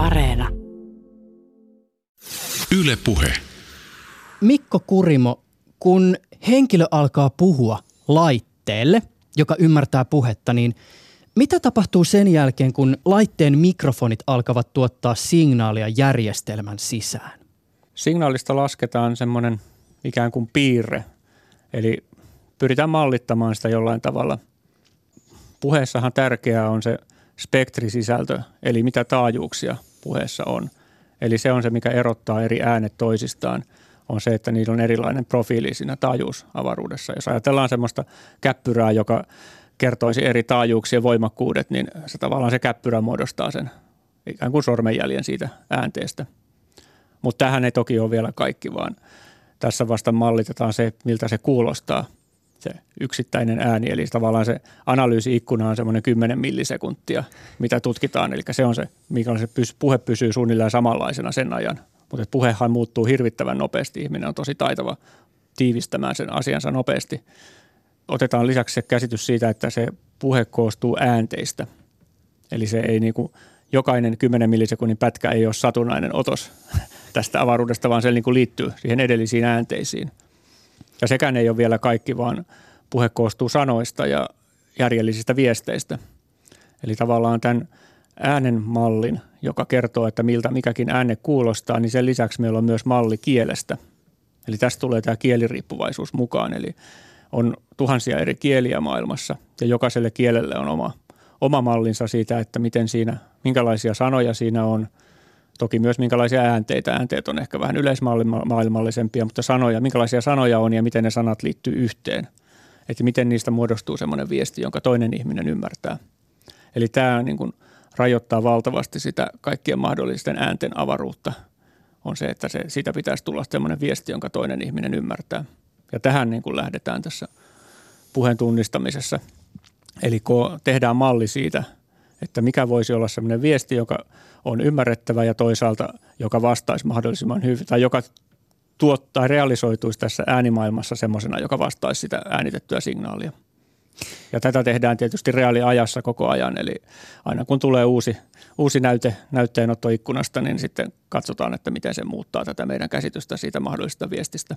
Areena. Yle Puhe. Mikko Kurimo, kun henkilö alkaa puhua laitteelle, joka ymmärtää puhetta, niin mitä tapahtuu sen jälkeen, kun laitteen mikrofonit alkavat tuottaa signaalia järjestelmän sisään? Signaalista lasketaan semmoinen ikään kuin piirre, eli pyritään mallittamaan sitä jollain tavalla. Puheessahan tärkeää on se spektrisisältö, eli mitä taajuuksia puheessa on. Eli se on se, mikä erottaa eri äänet toisistaan, on se, että niillä on erilainen profiili siinä taajuusavaruudessa. Jos ajatellaan semmoista käppyrää, joka kertoisi eri taajuuksien voimakkuudet, niin se tavallaan se käppyrä muodostaa sen ikään kuin sormenjäljen siitä äänteestä. Mutta tähän ei toki ole vielä kaikki, vaan tässä vasta mallitetaan se, miltä se kuulostaa – se yksittäinen ääni. Eli tavallaan se analyysiikkuna on semmoinen 10 millisekuntia, mitä tutkitaan. Eli se on se, mikä se puhe pysyy suunnilleen samanlaisena sen ajan. Mutta puhehan muuttuu hirvittävän nopeasti. Ihminen on tosi taitava tiivistämään sen asiansa nopeasti. Otetaan lisäksi se käsitys siitä, että se puhe koostuu äänteistä. Eli se ei niin kuin, jokainen 10 millisekunnin pätkä ei ole satunnainen otos tästä avaruudesta, vaan se niin kuin liittyy siihen edellisiin äänteisiin – ja sekään ei ole vielä kaikki, vaan puhe koostuu sanoista ja järjellisistä viesteistä. Eli tavallaan tämän äänen mallin, joka kertoo, että miltä mikäkin ääne kuulostaa, niin sen lisäksi meillä on myös malli kielestä. Eli tästä tulee tämä kieliriippuvaisuus mukaan. Eli on tuhansia eri kieliä maailmassa ja jokaiselle kielelle on oma, oma mallinsa siitä, että miten siinä, minkälaisia sanoja siinä on – Toki myös minkälaisia äänteitä. Äänteet on ehkä vähän yleismaailmallisempia, mutta sanoja, minkälaisia sanoja on ja miten ne sanat liittyy yhteen. Että miten niistä muodostuu semmoinen viesti, jonka toinen ihminen ymmärtää. Eli tämä niin kuin rajoittaa valtavasti sitä kaikkien mahdollisten äänten avaruutta. On se, että se, siitä pitäisi tulla semmoinen viesti, jonka toinen ihminen ymmärtää. Ja tähän niin kuin lähdetään tässä puheen tunnistamisessa. Eli kun tehdään malli siitä, että mikä voisi olla semmoinen viesti, joka – on ymmärrettävä ja toisaalta joka vastaisi mahdollisimman hyvin tai joka tuottaa realisoituisi tässä äänimaailmassa semmoisena, joka vastaisi sitä äänitettyä signaalia. Ja tätä tehdään tietysti reaaliajassa koko ajan, eli aina kun tulee uusi, uusi näyte näytteenotto ikkunasta, niin sitten katsotaan, että miten se muuttaa tätä meidän käsitystä siitä mahdollisesta viestistä.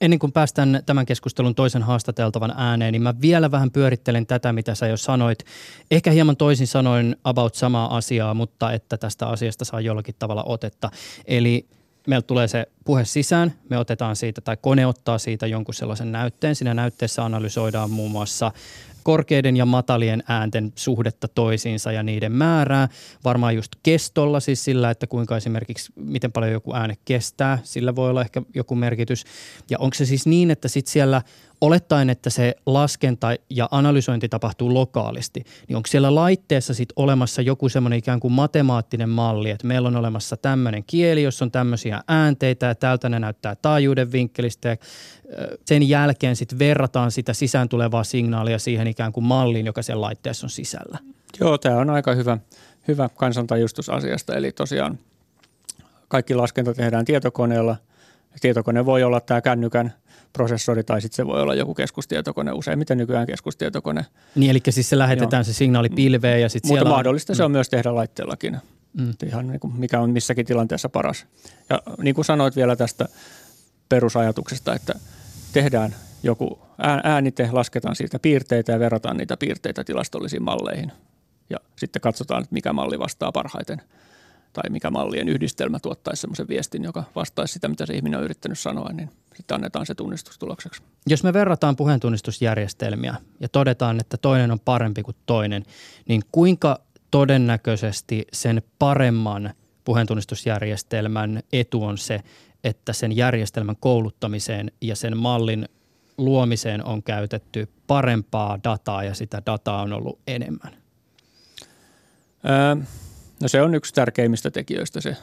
Ennen kuin päästään tämän keskustelun toisen haastateltavan ääneen, niin mä vielä vähän pyörittelen tätä, mitä sä jo sanoit. Ehkä hieman toisin sanoin about samaa asiaa, mutta että tästä asiasta saa jollakin tavalla otetta. Eli meiltä tulee se puhe sisään, me otetaan siitä tai kone ottaa siitä jonkun sellaisen näytteen. Siinä näytteessä analysoidaan muun muassa korkeiden ja matalien äänten suhdetta toisiinsa ja niiden määrää. Varmaan just kestolla, siis sillä, että kuinka esimerkiksi, miten paljon joku ääne kestää, sillä voi olla ehkä joku merkitys. Ja onko se siis niin, että sitten siellä olettaen, että se laskenta ja analysointi tapahtuu lokaalisti, niin onko siellä laitteessa sitten olemassa joku semmoinen ikään kuin matemaattinen malli, että meillä on olemassa tämmöinen kieli, jossa on tämmöisiä äänteitä ja täältä ne näyttää taajuuden vinkkelistä ja sen jälkeen sitten verrataan sitä sisään tulevaa signaalia siihen ikään kuin malliin, joka siellä laitteessa on sisällä. Joo, tämä on aika hyvä, hyvä kansantajustus asiasta, eli tosiaan kaikki laskenta tehdään tietokoneella. Tietokone voi olla tämä kännykän – prosessori tai sitten se voi olla joku keskustietokone, useimmiten nykyään keskustietokone. Niin, eli siis se lähetetään Joo. se signaali pilveen ja sitten Mutta mahdollista on, se on mm. myös tehdä laitteellakin. Mm. Ihan niin kuin mikä on missäkin tilanteessa paras. Ja niin kuin sanoit vielä tästä perusajatuksesta, että tehdään joku äänite, lasketaan siitä piirteitä ja verrataan niitä piirteitä tilastollisiin malleihin. Ja sitten katsotaan, mikä malli vastaa parhaiten tai mikä mallien yhdistelmä tuottaisi sellaisen viestin, joka vastaisi sitä, mitä se ihminen on yrittänyt sanoa, niin sitten annetaan se tunnistustulokseksi. Jos me verrataan puheentunnistusjärjestelmiä ja todetaan, että toinen on parempi kuin toinen, niin kuinka todennäköisesti sen paremman puheentunnistusjärjestelmän etu on se, että sen järjestelmän kouluttamiseen ja sen mallin luomiseen on käytetty parempaa dataa ja sitä dataa on ollut enemmän? Öö, no se on yksi tärkeimmistä tekijöistä se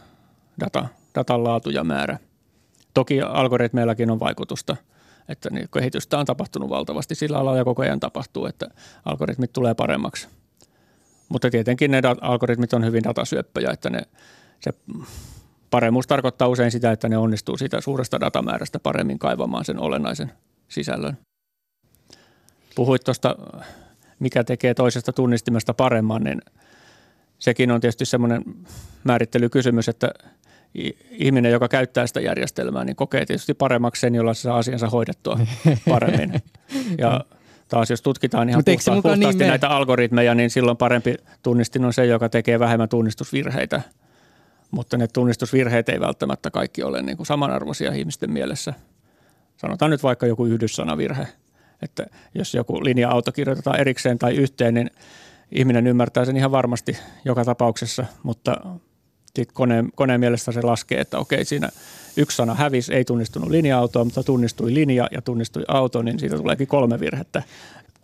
data, datan laatu ja määrä – Toki algoritmeillakin on vaikutusta, että niin kehitystä on tapahtunut valtavasti sillä alalla ja koko ajan tapahtuu, että algoritmit tulee paremmaksi. Mutta tietenkin ne algoritmit on hyvin datasyöppöjä, että ne, se paremmuus tarkoittaa usein sitä, että ne onnistuu siitä suuresta datamäärästä paremmin kaivamaan sen olennaisen sisällön. Puhuit tuosta, mikä tekee toisesta tunnistimesta paremman, niin sekin on tietysti semmoinen määrittelykysymys, että ihminen, joka käyttää sitä järjestelmää, niin kokee tietysti paremmaksi sen, jolla se saa asiansa hoidettua paremmin. Ja taas jos tutkitaan ihan puhta, niin puhtaasti niin näitä algoritmeja, niin silloin parempi tunnistin on se, joka tekee vähemmän tunnistusvirheitä. Mutta ne tunnistusvirheet ei välttämättä kaikki ole niin kuin samanarvoisia ihmisten mielessä. Sanotaan nyt vaikka joku yhdyssanavirhe, että jos joku linja-auto kirjoitetaan erikseen tai yhteen, niin ihminen ymmärtää sen ihan varmasti joka tapauksessa, mutta koneen, koneen mielestä se laskee, että okei siinä yksi sana hävisi, ei tunnistunut linja-autoa, mutta tunnistui linja ja tunnistui auto, niin siitä tuleekin kolme virhettä.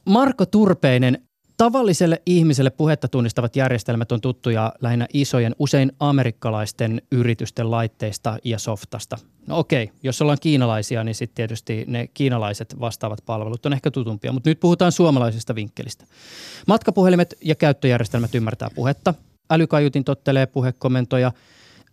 Marko Turpeinen, tavalliselle ihmiselle puhetta tunnistavat järjestelmät on tuttuja lähinnä isojen, usein amerikkalaisten yritysten laitteista ja softasta. No okei, jos ollaan kiinalaisia, niin sitten tietysti ne kiinalaiset vastaavat palvelut on ehkä tutumpia, mutta nyt puhutaan suomalaisesta vinkkelistä. Matkapuhelimet ja käyttöjärjestelmät ymmärtää puhetta. Älykaiutin tottelee puhekomentoja.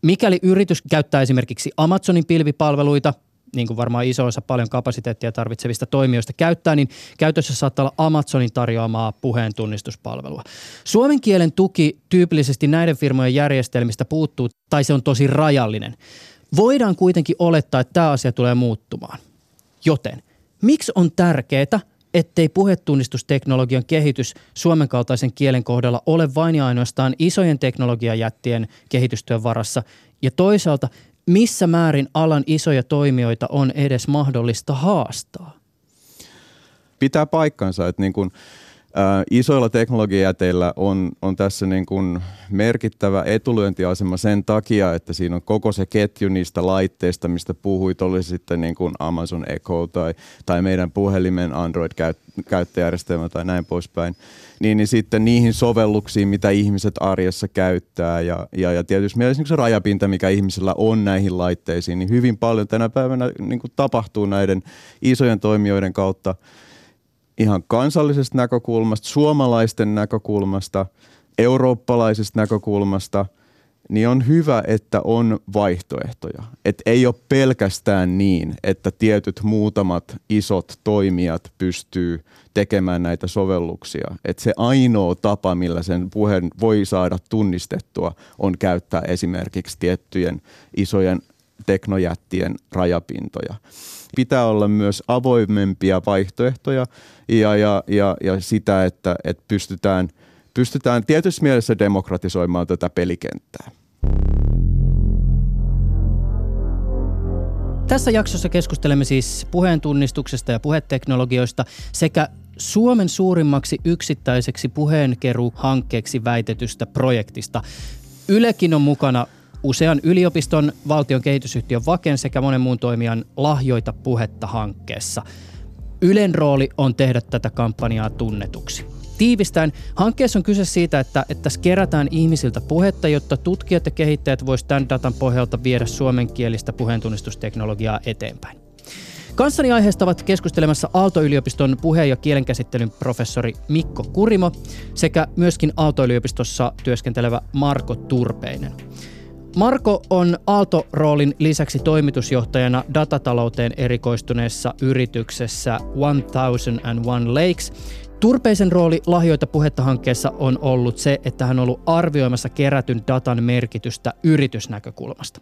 Mikäli yritys käyttää esimerkiksi Amazonin pilvipalveluita, niin kuin varmaan iso osa paljon kapasiteettia tarvitsevista toimijoista käyttää, niin käytössä saattaa olla Amazonin tarjoamaa puheen tunnistuspalvelua. Suomen kielen tuki tyypillisesti näiden firmojen järjestelmistä puuttuu tai se on tosi rajallinen. Voidaan kuitenkin olettaa, että tämä asia tulee muuttumaan. Joten miksi on tärkeää, ettei puhetunnistusteknologian kehitys Suomen kaltaisen kielen kohdalla ole vain ja ainoastaan isojen teknologiajättien kehitystyön varassa ja toisaalta missä määrin alan isoja toimijoita on edes mahdollista haastaa? Pitää paikkansa, että niin kuin – isoilla teknologiajäteillä on, on tässä niin kuin merkittävä etulyöntiasema sen takia, että siinä on koko se ketju niistä laitteista, mistä puhuit, oli sitten niin kuin Amazon Echo tai, tai meidän puhelimen Android-käyttöjärjestelmä tai näin poispäin, niin, niin sitten niihin sovelluksiin, mitä ihmiset arjessa käyttää ja, ja, ja tietysti mielessä se rajapinta, mikä ihmisillä on näihin laitteisiin, niin hyvin paljon tänä päivänä niin kuin tapahtuu näiden isojen toimijoiden kautta – ihan kansallisesta näkökulmasta, suomalaisten näkökulmasta, eurooppalaisesta näkökulmasta, niin on hyvä, että on vaihtoehtoja. Et ei ole pelkästään niin, että tietyt muutamat isot toimijat pystyy tekemään näitä sovelluksia. Et se ainoa tapa, millä sen puheen voi saada tunnistettua, on käyttää esimerkiksi tiettyjen isojen teknojättien rajapintoja pitää olla myös avoimempia vaihtoehtoja ja, ja, ja, ja sitä, että, että pystytään, pystytään tietyssä mielessä demokratisoimaan tätä pelikenttää. Tässä jaksossa keskustelemme siis puheen tunnistuksesta ja puheteknologioista sekä Suomen suurimmaksi yksittäiseksi puheenkeruhankkeeksi väitetystä projektista. Ylekin on mukana usean yliopiston, valtion kehitysyhtiön Vaken sekä monen muun toimijan lahjoita puhetta hankkeessa. Ylen rooli on tehdä tätä kampanjaa tunnetuksi. Tiivistäen, hankkeessa on kyse siitä, että, että kerätään ihmisiltä puhetta, jotta tutkijat ja kehittäjät voisivat tämän datan pohjalta viedä suomenkielistä puheentunnistusteknologiaa eteenpäin. Kanssani aiheesta ovat keskustelemassa Aalto-yliopiston puhe- ja kielenkäsittelyn professori Mikko Kurimo sekä myöskin Aalto-yliopistossa työskentelevä Marko Turpeinen. Marko on Aalto-roolin lisäksi toimitusjohtajana datatalouteen erikoistuneessa yrityksessä 1001 Lakes. Turpeisen rooli lahjoita puhetta hankkeessa on ollut se, että hän on ollut arvioimassa kerätyn datan merkitystä yritysnäkökulmasta.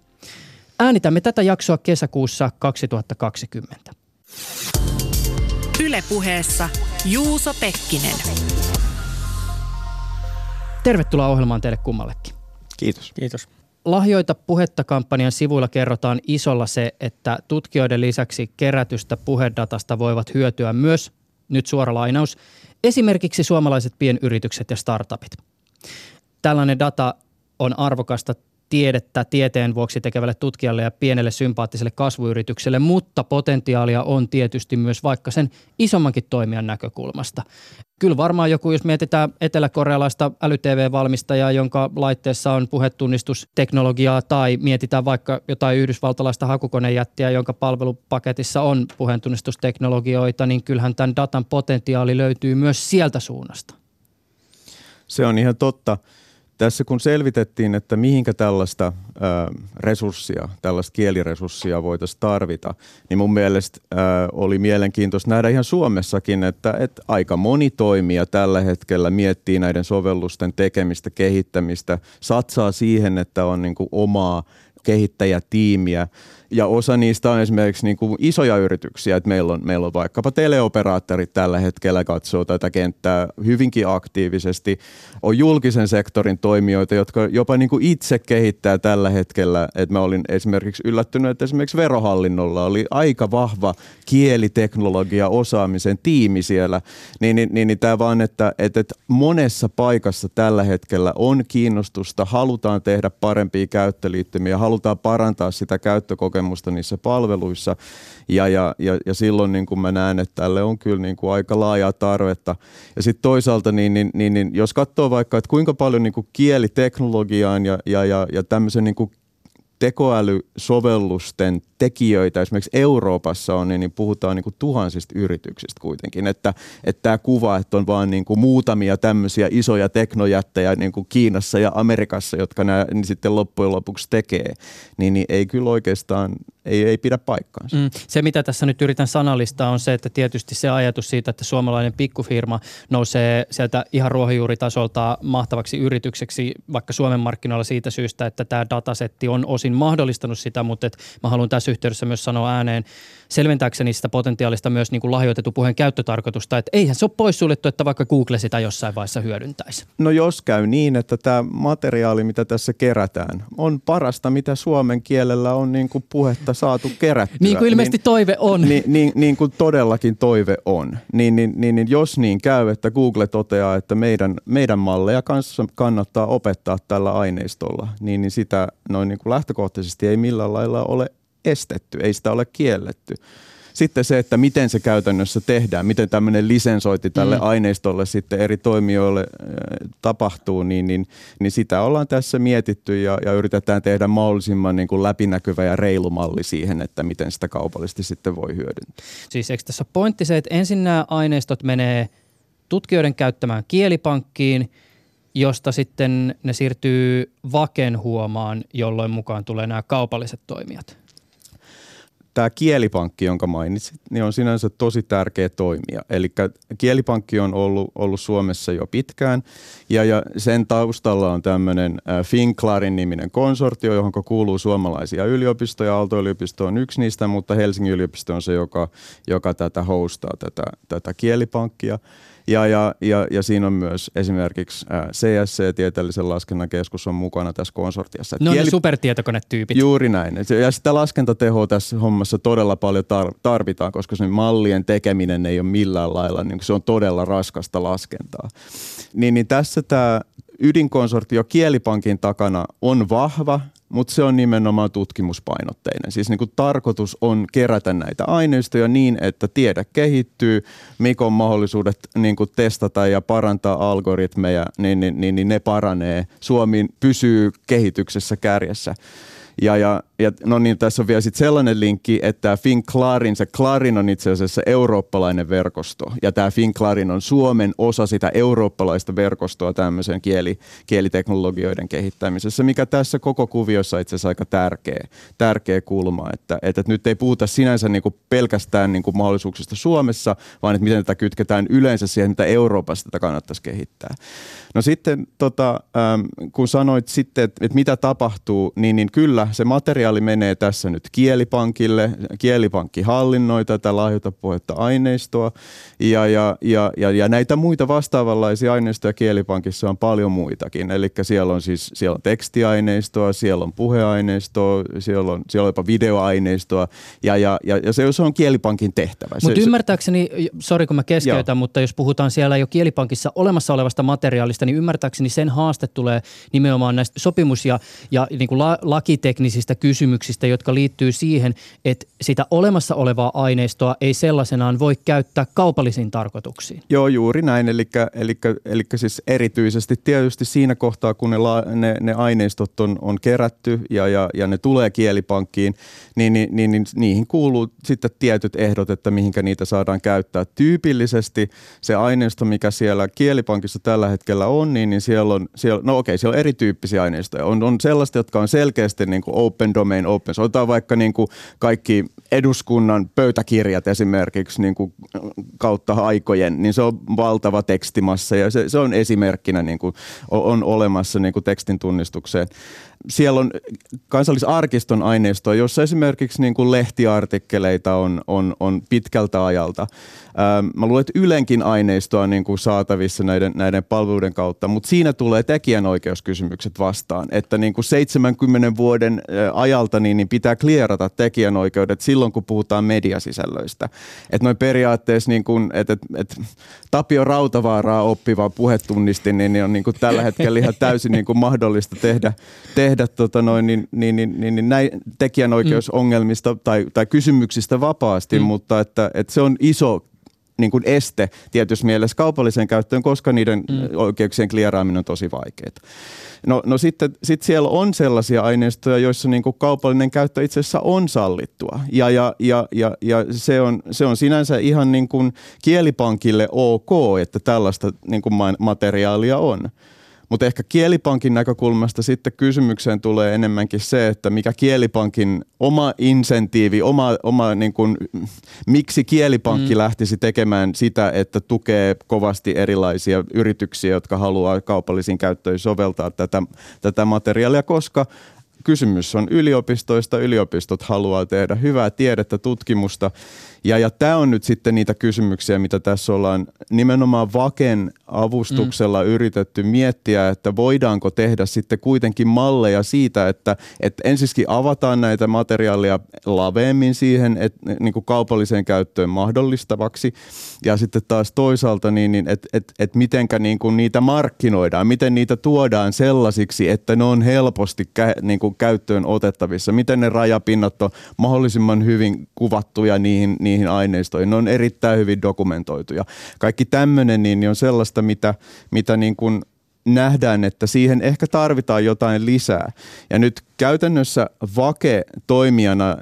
Äänitämme tätä jaksoa kesäkuussa 2020. Ylepuheessa Juuso Pekkinen. Tervetuloa ohjelmaan teille kummallekin. Kiitos. Kiitos. Lahjoita puhetta-kampanjan sivuilla kerrotaan isolla se, että tutkijoiden lisäksi kerätystä puhedatasta voivat hyötyä myös, nyt suora lainaus, esimerkiksi suomalaiset pienyritykset ja startupit. Tällainen data on arvokasta tiedettä tieteen vuoksi tekevälle tutkijalle ja pienelle sympaattiselle kasvuyritykselle, mutta potentiaalia on tietysti myös vaikka sen isommankin toimijan näkökulmasta. Kyllä varmaan joku, jos mietitään eteläkorealaista äly-TV-valmistajaa, jonka laitteessa on puhetunnistusteknologiaa, tai mietitään vaikka jotain yhdysvaltalaista hakukonejättiä, jonka palvelupaketissa on puheentunnistusteknologioita, niin kyllähän tämän datan potentiaali löytyy myös sieltä suunnasta. Se on ihan totta tässä kun selvitettiin, että mihinkä tällaista ö, resurssia, tällaista kieliresurssia voitaisiin tarvita, niin mun mielestä ö, oli mielenkiintoista nähdä ihan Suomessakin, että, että aika moni toimija tällä hetkellä miettii näiden sovellusten tekemistä, kehittämistä, satsaa siihen, että on niin kuin omaa kehittäjätiimiä. Ja osa niistä on esimerkiksi niin kuin isoja yrityksiä, että meillä on, meillä on vaikkapa teleoperaattorit tällä hetkellä katsoo tätä kenttää hyvinkin aktiivisesti. On julkisen sektorin toimijoita, jotka jopa niin kuin itse kehittää tällä hetkellä. Että mä olin esimerkiksi yllättynyt, että esimerkiksi verohallinnolla oli aika vahva kieliteknologia osaamisen tiimi siellä. Niin, niin, niin, niin tämä vaan, että, että, että monessa paikassa tällä hetkellä on kiinnostusta, halutaan tehdä parempia käyttöliittymiä, halutaan parantaa sitä käyttökokemusta niissä palveluissa ja, ja, ja, ja silloin niin kuin mä näen, että tälle on kyllä niin kuin aika laajaa tarvetta. Ja sitten toisaalta, niin, niin, niin, niin, jos katsoo vaikka, että kuinka paljon niin kuin kieliteknologiaan ja, ja, ja, ja tämmöisen niin kuin tekoälysovellusten tekijöitä esimerkiksi Euroopassa on, niin, niin puhutaan niin kuin tuhansista yrityksistä kuitenkin. Että, että tämä kuva, että on vain niin kuin muutamia tämmöisiä isoja teknojättejä niin kuin Kiinassa ja Amerikassa, jotka nämä niin sitten loppujen lopuksi tekee, niin, niin ei kyllä oikeastaan, ei, ei pidä paikkaansa. Mm. Se, mitä tässä nyt yritän sanallistaa, on se, että tietysti se ajatus siitä, että suomalainen pikkufirma nousee sieltä ihan ruohonjuuritasolta mahtavaksi yritykseksi, vaikka Suomen markkinoilla siitä syystä, että tämä datasetti on osin mahdollistanut sitä, mutta et mä haluan tässä yhteydessä myös sanoa ääneen selventääkseni sitä potentiaalista myös niin kuin lahjoitetun puheen käyttötarkoitusta, että eihän se ole poissuljettu, että vaikka Google sitä jossain vaiheessa hyödyntäisi. No jos käy niin, että tämä materiaali, mitä tässä kerätään, on parasta, mitä suomen kielellä on niin kuin puhetta saatu kerättyä. niin kuin ilmeisesti niin, toive on. Niin, niin, niin kuin todellakin toive on. Niin, niin, niin, niin jos niin käy, että Google toteaa, että meidän, meidän malleja kanssa kannattaa opettaa tällä aineistolla, niin, niin sitä noin niin kuin lähtökohtaisesti ei millään lailla ole estetty, ei sitä ole kielletty. Sitten se, että miten se käytännössä tehdään, miten tämmöinen lisensointi tälle mm. aineistolle sitten eri toimijoille äh, tapahtuu, niin, niin, niin sitä ollaan tässä mietitty ja, ja yritetään tehdä mahdollisimman niin kuin läpinäkyvä ja reilu malli siihen, että miten sitä kaupallisesti sitten voi hyödyntää. Siis eikö tässä pointti se, että ensin nämä aineistot menee tutkijoiden käyttämään kielipankkiin – josta sitten ne siirtyy vaken huomaan, jolloin mukaan tulee nämä kaupalliset toimijat? Tämä kielipankki, jonka mainitsit, niin on sinänsä tosi tärkeä toimija. Eli kielipankki on ollut, ollut Suomessa jo pitkään ja, ja sen taustalla on tämmöinen Finklarin niminen konsortio, johon kuuluu suomalaisia yliopistoja. Aalto-yliopisto on yksi niistä, mutta Helsingin yliopisto on se, joka, joka tätä hostaa, tätä, tätä kielipankkia. Ja, ja, ja, ja siinä on myös esimerkiksi CSC, Tieteellisen laskennan keskus, on mukana tässä konsortiassa. No Kieli... ne supertietokonetyypit. Juuri näin. Ja sitä laskentatehoa tässä hommassa todella paljon tar- tarvitaan, koska se mallien tekeminen ei ole millään lailla, niin se on todella raskasta laskentaa. Niin, niin tässä tämä ydinkonsortio Kielipankin takana on vahva mutta se on nimenomaan tutkimuspainotteinen. Siis niin kuin tarkoitus on kerätä näitä aineistoja niin, että tiede kehittyy, Mikon mahdollisuudet niin kuin testata ja parantaa algoritmeja, niin, niin, niin, niin ne paranee. Suomi pysyy kehityksessä kärjessä. Ja, ja, ja no niin, tässä on vielä sitten sellainen linkki, että FinClarin, se Clarin on itse asiassa eurooppalainen verkosto. Ja tämä FinClarin on Suomen osa sitä eurooppalaista verkostoa tämmöisen kieli, kieliteknologioiden kehittämisessä, mikä tässä koko kuviossa itse asiassa aika tärkeä, tärkeä kulma. Että, että nyt ei puhuta sinänsä niinku pelkästään niinku mahdollisuuksista Suomessa, vaan että miten tätä kytketään yleensä siihen, mitä Euroopassa tätä kannattaisi kehittää. No sitten tota, kun sanoit sitten, että mitä tapahtuu, niin, niin kyllä se materiaali menee tässä nyt kielipankille. Kielipankki hallinnoi tätä lahjoitapuhetta aineistoa ja, ja, ja, ja, ja näitä muita vastaavanlaisia aineistoja kielipankissa on paljon muitakin. Eli siellä on siis siellä on tekstiaineistoa, siellä on puheaineistoa, siellä on, siellä on jopa videoaineistoa ja, ja, ja, ja se, se on kielipankin tehtävä. Mutta ymmärtääkseni, sori kun mä keskeytän, joo. mutta jos puhutaan siellä jo kielipankissa olemassa olevasta materiaalista, niin ymmärtääkseni sen haaste tulee nimenomaan näistä sopimus- ja, ja niin kuin la, lakiteknisistä kysymyksistä kysymyksistä, jotka liittyy siihen, että sitä olemassa olevaa aineistoa ei sellaisenaan voi käyttää kaupallisiin tarkoituksiin. Joo, juuri näin. Eli, eli, eli siis erityisesti tietysti siinä kohtaa, kun ne, la, ne, ne aineistot on, on kerätty ja, ja, ja ne tulee kielipankkiin, niin, niin, niin, niin niihin kuuluu sitten tietyt ehdot, että mihinkä niitä saadaan käyttää. Tyypillisesti se aineisto, mikä siellä kielipankissa tällä hetkellä on, niin, niin siellä on, siellä, no okei, siellä on erityyppisiä aineistoja. On, on sellaista, jotka on selkeästi niin kuin open domain, open. Otetaan vaikka niin kuin kaikki eduskunnan pöytäkirjat esimerkiksi niin kuin kautta aikojen, niin se on valtava tekstimassa ja se, se on esimerkkinä niin kuin on olemassa niin kuin tekstin tunnistukseen siellä on kansallisarkiston aineistoa, jossa esimerkiksi niin kuin lehtiartikkeleita on, on, on pitkältä ajalta. Ähm, mä luulen, että Ylenkin aineistoa niin kuin saatavissa näiden, näiden palveluiden kautta, mutta siinä tulee tekijänoikeuskysymykset vastaan, että niin kuin 70 vuoden ajalta niin, niin pitää klierata tekijänoikeudet silloin, kun puhutaan mediasisällöistä. Että noin periaatteessa, niin kuin, että, että, että Tapio Rautavaaraa oppiva puhetunnistin, niin, niin on niin kuin tällä hetkellä ihan täysin niin kuin mahdollista tehdä, tehdä tota noin, niin, niin, niin, niin, niin näin tekijänoikeusongelmista tai, tai kysymyksistä vapaasti, mm. mutta että, että se on iso niin kuin este tietyssä mielessä kaupalliseen käyttöön, koska niiden mm. oikeuksien klieraaminen on tosi vaikeaa. No, no sitten sit siellä on sellaisia aineistoja, joissa niin kuin kaupallinen käyttö itse asiassa on sallittua. Ja, ja, ja, ja, ja se, on, se on sinänsä ihan niin kuin kielipankille ok, että tällaista niin kuin materiaalia on. Mutta ehkä kielipankin näkökulmasta sitten kysymykseen tulee enemmänkin se, että mikä kielipankin oma insentiivi, oma, oma niin kuin, miksi kielipankki mm. lähtisi tekemään sitä, että tukee kovasti erilaisia yrityksiä, jotka haluaa kaupallisiin käyttöihin soveltaa tätä, tätä materiaalia, koska kysymys on yliopistoista. Yliopistot haluaa tehdä hyvää tiedettä, tutkimusta ja, ja tämä on nyt sitten niitä kysymyksiä, mitä tässä ollaan nimenomaan Vaken avustuksella mm. yritetty miettiä, että voidaanko tehdä sitten kuitenkin malleja siitä, että, että ensiskin avataan näitä materiaalia laveemmin siihen, että niin kuin kaupalliseen käyttöön mahdollistavaksi ja sitten taas toisaalta niin, niin että et, et mitenkä niin kuin niitä markkinoidaan, miten niitä tuodaan sellaisiksi, että ne on helposti kä, niin kuin käyttöön otettavissa, miten ne rajapinnat on mahdollisimman hyvin kuvattuja niihin niihin aineistoihin. Ne on erittäin hyvin dokumentoituja. Kaikki tämmöinen niin, niin on sellaista, mitä, mitä niin kuin nähdään, että siihen ehkä tarvitaan jotain lisää. Ja nyt käytännössä Vake toimijana,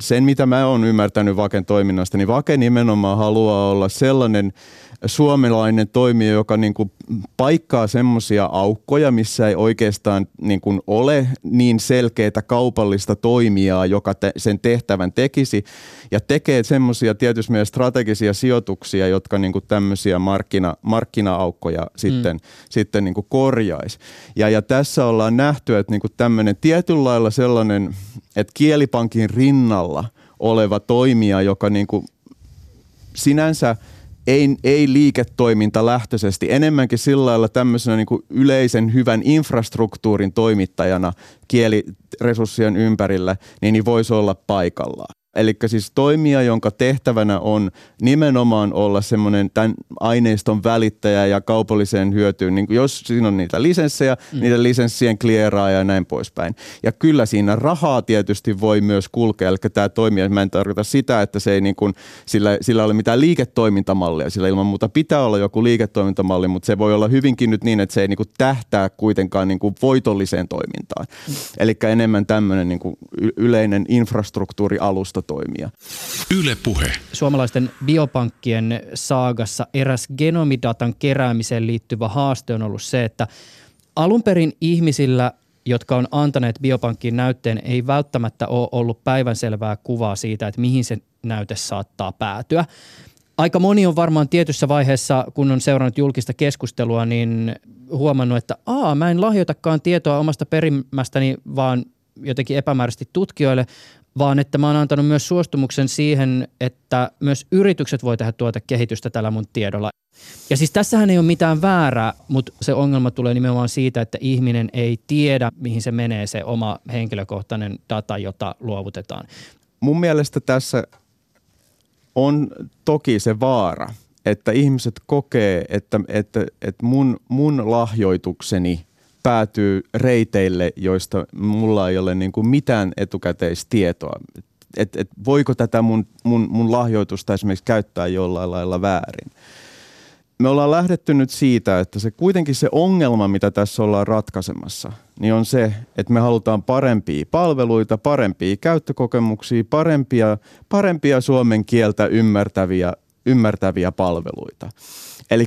sen mitä mä oon ymmärtänyt Vaken toiminnasta, niin Vake nimenomaan haluaa olla sellainen – suomalainen toimija, joka niin kuin paikkaa semmoisia aukkoja, missä ei oikeastaan niin kuin ole niin selkeää kaupallista toimijaa, joka te, sen tehtävän tekisi, ja tekee semmoisia tietysti meidän strategisia sijoituksia, jotka niin kuin tämmöisiä markkina, markkina-aukkoja sitten, mm. sitten niin kuin korjaisi. Ja, ja tässä ollaan nähty, että niin kuin tämmöinen tietyllä lailla sellainen, että kielipankin rinnalla oleva toimija, joka niin kuin sinänsä – ei, ei liiketoiminta lähtöisesti, enemmänkin sillä lailla tämmöisenä niin yleisen hyvän infrastruktuurin toimittajana kieliresurssien ympärillä, niin, niin voisi olla paikallaan. Eli siis toimija, jonka tehtävänä on nimenomaan olla semmoinen tämän aineiston välittäjä ja kaupalliseen hyötyyn, niin jos siinä on niitä lisenssejä, mm. niiden lisenssien klieraa ja näin poispäin. Ja kyllä siinä rahaa tietysti voi myös kulkea, eli tämä toimija, mä en tarkoita sitä, että se ei niin kuin, sillä, sillä ole mitään liiketoimintamallia, sillä ilman muuta pitää olla joku liiketoimintamalli, mutta se voi olla hyvinkin nyt niin, että se ei niin kuin tähtää kuitenkaan niin kuin voitolliseen toimintaan. Mm. Eli enemmän tämmöinen niin kuin yleinen infrastruktuurialusta toimia. Yle puhe. Suomalaisten biopankkien saagassa eräs genomidatan keräämiseen liittyvä haaste on ollut se, että alun perin ihmisillä jotka on antaneet biopankkiin näytteen, ei välttämättä ole ollut päivänselvää kuvaa siitä, että mihin se näyte saattaa päätyä. Aika moni on varmaan tietyssä vaiheessa, kun on seurannut julkista keskustelua, niin huomannut, että aa, mä en lahjoitakaan tietoa omasta perimästäni, vaan jotenkin epämääräisesti tutkijoille, vaan että mä oon antanut myös suostumuksen siihen, että myös yritykset voi tehdä tuotekehitystä tällä mun tiedolla. Ja siis tässähän ei ole mitään väärää, mutta se ongelma tulee nimenomaan siitä, että ihminen ei tiedä, mihin se menee se oma henkilökohtainen data, jota luovutetaan. Mun mielestä tässä on toki se vaara, että ihmiset kokee, että, että, että mun, mun lahjoitukseni päätyy reiteille, joista mulla ei ole niin kuin mitään etukäteistietoa. Et, et voiko tätä mun, mun, mun lahjoitusta esimerkiksi käyttää jollain lailla väärin me ollaan lähdetty nyt siitä, että se kuitenkin se ongelma, mitä tässä ollaan ratkaisemassa, niin on se, että me halutaan parempia palveluita, parempia käyttökokemuksia, parempia, parempia suomen kieltä ymmärtäviä, ymmärtäviä palveluita. Eli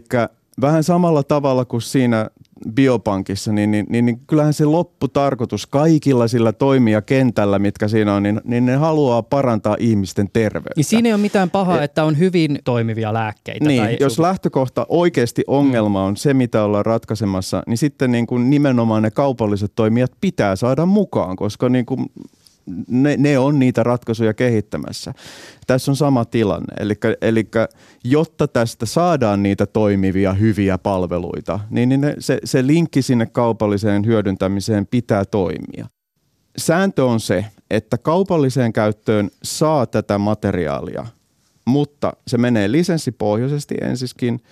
vähän samalla tavalla kuin siinä biopankissa, niin, niin, niin, niin kyllähän se lopputarkoitus kaikilla sillä toimijakentällä, mitkä siinä on, niin, niin ne haluaa parantaa ihmisten terveyttä. Niin siinä ei ole mitään pahaa, että on hyvin toimivia lääkkeitä. Niin, tai jos lähtökohta oikeasti ongelma on se, mitä ollaan ratkaisemassa, niin sitten niin kuin nimenomaan ne kaupalliset toimijat pitää saada mukaan, koska niin kuin ne, ne on niitä ratkaisuja kehittämässä. Tässä on sama tilanne. Eli jotta tästä saadaan niitä toimivia, hyviä palveluita, niin, niin ne, se, se linkki sinne kaupalliseen hyödyntämiseen pitää toimia. Sääntö on se, että kaupalliseen käyttöön saa tätä materiaalia, mutta se menee lisenssipohjaisesti ensiskin –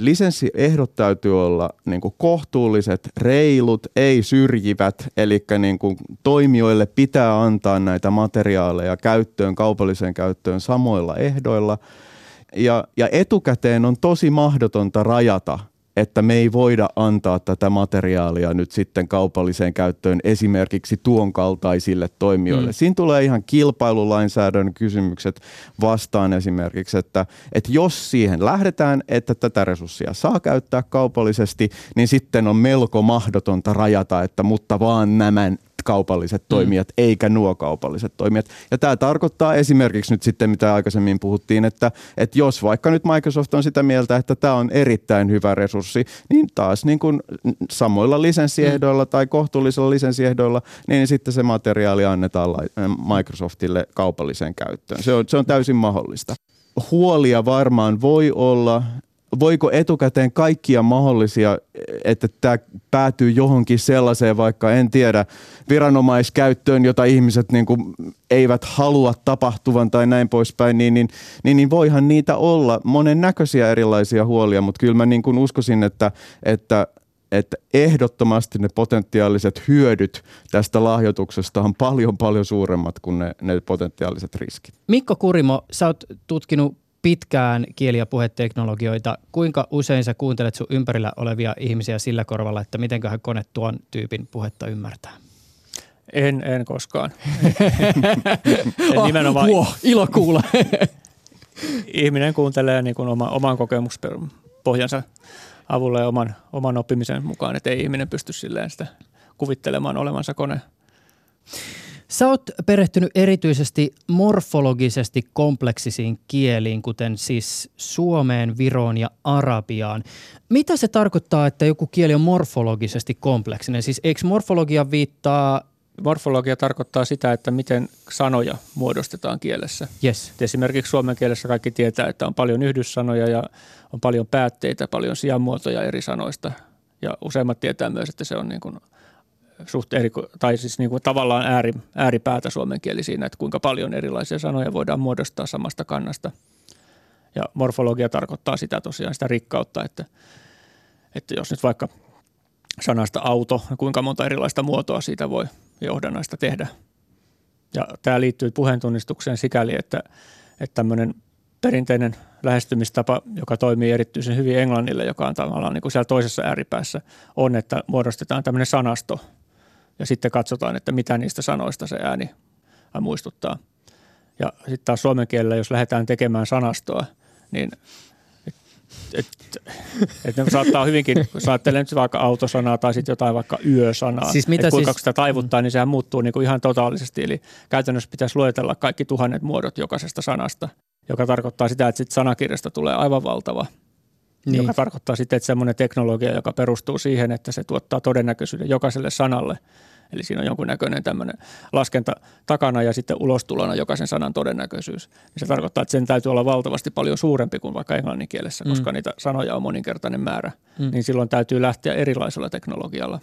lisenssiehdot täytyy olla niin kuin kohtuulliset, reilut, ei syrjivät, eli niin kuin toimijoille pitää antaa näitä materiaaleja käyttöön, kaupalliseen käyttöön samoilla ehdoilla. Ja, ja etukäteen on tosi mahdotonta rajata että me ei voida antaa tätä materiaalia nyt sitten kaupalliseen käyttöön esimerkiksi tuon kaltaisille toimijoille. Mm. Siinä tulee ihan kilpailulainsäädännön kysymykset vastaan esimerkiksi, että, että jos siihen lähdetään, että tätä resurssia saa käyttää kaupallisesti, niin sitten on melko mahdotonta rajata, että mutta vaan nämä kaupalliset toimijat, mm. eikä nuo kaupalliset toimijat. Ja tämä tarkoittaa esimerkiksi nyt sitten, mitä aikaisemmin puhuttiin, että, että jos vaikka nyt Microsoft on sitä mieltä, että tämä on erittäin hyvä resurssi, niin taas niin kuin samoilla lisenssiehdoilla mm. tai kohtuullisilla lisenssiehdoilla, niin sitten se materiaali annetaan Microsoftille kaupalliseen käyttöön. Se on, se on täysin mahdollista. Huolia varmaan voi olla voiko etukäteen kaikkia mahdollisia, että tämä päätyy johonkin sellaiseen, vaikka en tiedä, viranomaiskäyttöön, jota ihmiset niin kuin eivät halua tapahtuvan tai näin poispäin, niin, niin, niin, niin voihan niitä olla monen näköisiä erilaisia huolia, mutta kyllä mä niin kuin uskoisin, että, että että ehdottomasti ne potentiaaliset hyödyt tästä lahjoituksesta on paljon paljon suuremmat kuin ne, ne potentiaaliset riskit. Mikko Kurimo, sä oot tutkinut pitkään kieli- ja puheteknologioita. Kuinka usein sä kuuntelet sun ympärillä olevia ihmisiä sillä korvalla, että mitenköhän kone tuon tyypin puhetta ymmärtää? En, en koskaan. en nimenomaan, Wow, ilo kuulla. ihminen kuuntelee niin kuin oma, oman kokemuspohjansa avulla ja oman, oman oppimisen mukaan, että ei ihminen pysty silleen sitä kuvittelemaan olevansa kone. Sä oot perehtynyt erityisesti morfologisesti kompleksisiin kieliin, kuten siis suomeen, viroon ja arabiaan. Mitä se tarkoittaa, että joku kieli on morfologisesti kompleksinen? Siis eikö morfologia viittaa Morfologia tarkoittaa sitä, että miten sanoja muodostetaan kielessä. Yes. esimerkiksi suomen kielessä kaikki tietää, että on paljon yhdyssanoja ja on paljon päätteitä, paljon sijamuotoja eri sanoista. Ja useimmat tietää myös, että se on niin kuin suht eri, tai siis niin kuin tavallaan ääri, ääripäätä suomen kieli siinä, että kuinka paljon erilaisia sanoja voidaan muodostaa samasta kannasta. Ja morfologia tarkoittaa sitä tosiaan sitä rikkautta, että, että jos nyt vaikka sanasta auto, kuinka monta erilaista muotoa siitä voi johdannaista tehdä. Ja tämä liittyy puheentunnistukseen sikäli, että, että tämmöinen perinteinen lähestymistapa, joka toimii erityisen hyvin englannille, joka on tavallaan niin kuin siellä toisessa ääripäässä, on, että muodostetaan tämmöinen sanasto – ja sitten katsotaan, että mitä niistä sanoista se ääni muistuttaa. Ja sitten taas suomen kielellä, jos lähdetään tekemään sanastoa, niin et, et, et ne saattaa hyvinkin, jos ajattelee nyt vaikka autosanaa tai sitten jotain vaikka yösanaa, siis mitä kuinka siis, sitä taivuttaa, niin sehän muuttuu niin kuin ihan totaalisesti. Eli käytännössä pitäisi luetella kaikki tuhannet muodot jokaisesta sanasta, joka tarkoittaa sitä, että sitten sanakirjasta tulee aivan valtava – niin. joka tarkoittaa sitten, että semmoinen teknologia, joka perustuu siihen, että se tuottaa todennäköisyyden jokaiselle sanalle. Eli siinä on jonkunnäköinen tämmöinen laskenta takana ja sitten ulostulona jokaisen sanan todennäköisyys. Niin se tarkoittaa, että sen täytyy olla valtavasti paljon suurempi kuin vaikka englannin kielessä, koska mm. niitä sanoja on moninkertainen määrä. Mm. Niin silloin täytyy lähteä erilaisella teknologialla.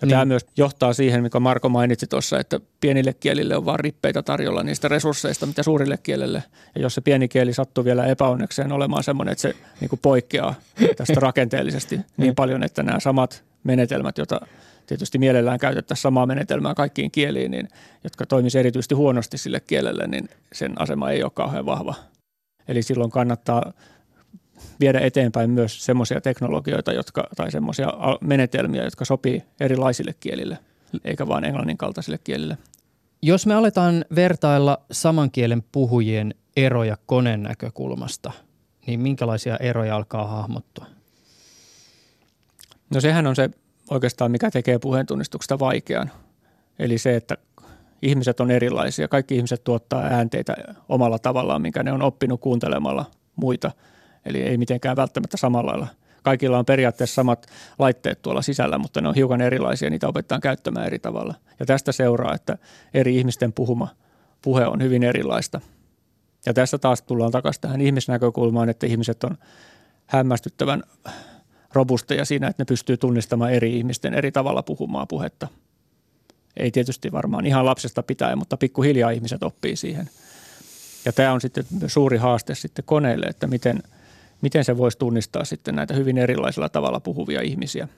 Ja niin. tämä myös johtaa siihen, mikä Marko mainitsi tuossa, että pienille kielille on vain rippeitä tarjolla niistä resursseista, mitä suurille kielelle. Ja jos se pieni kieli sattuu vielä epäonnekseen olemaan sellainen, että se niin kuin poikkeaa tästä rakenteellisesti niin paljon, että nämä samat menetelmät, joita tietysti mielellään käytettäisiin samaa menetelmää kaikkiin kieliin, niin, jotka toimisi erityisesti huonosti sille kielelle, niin sen asema ei ole kauhean vahva. Eli silloin kannattaa viedä eteenpäin myös semmoisia teknologioita jotka, tai semmoisia menetelmiä, jotka sopii erilaisille kielille, eikä vain englannin kaltaisille kielille. Jos me aletaan vertailla saman kielen puhujien eroja koneen näkökulmasta, niin minkälaisia eroja alkaa hahmottua? No sehän on se oikeastaan, mikä tekee puheentunnistuksesta vaikean. Eli se, että ihmiset on erilaisia. Kaikki ihmiset tuottaa äänteitä omalla tavallaan, minkä ne on oppinut kuuntelemalla muita. Eli ei mitenkään välttämättä samalla lailla. Kaikilla on periaatteessa samat laitteet tuolla sisällä, mutta ne on hiukan erilaisia, niitä opetetaan käyttämään eri tavalla. Ja tästä seuraa, että eri ihmisten puhuma puhe on hyvin erilaista. Ja tässä taas tullaan takaisin tähän ihmisnäkökulmaan, että ihmiset on hämmästyttävän robusteja siinä, että ne pystyy tunnistamaan eri ihmisten eri tavalla puhumaa puhetta. Ei tietysti varmaan ihan lapsesta pitäen, mutta pikkuhiljaa ihmiset oppii siihen. Ja tämä on sitten suuri haaste sitten koneelle, että miten, miten se voisi tunnistaa sitten näitä hyvin erilaisella tavalla puhuvia ihmisiä.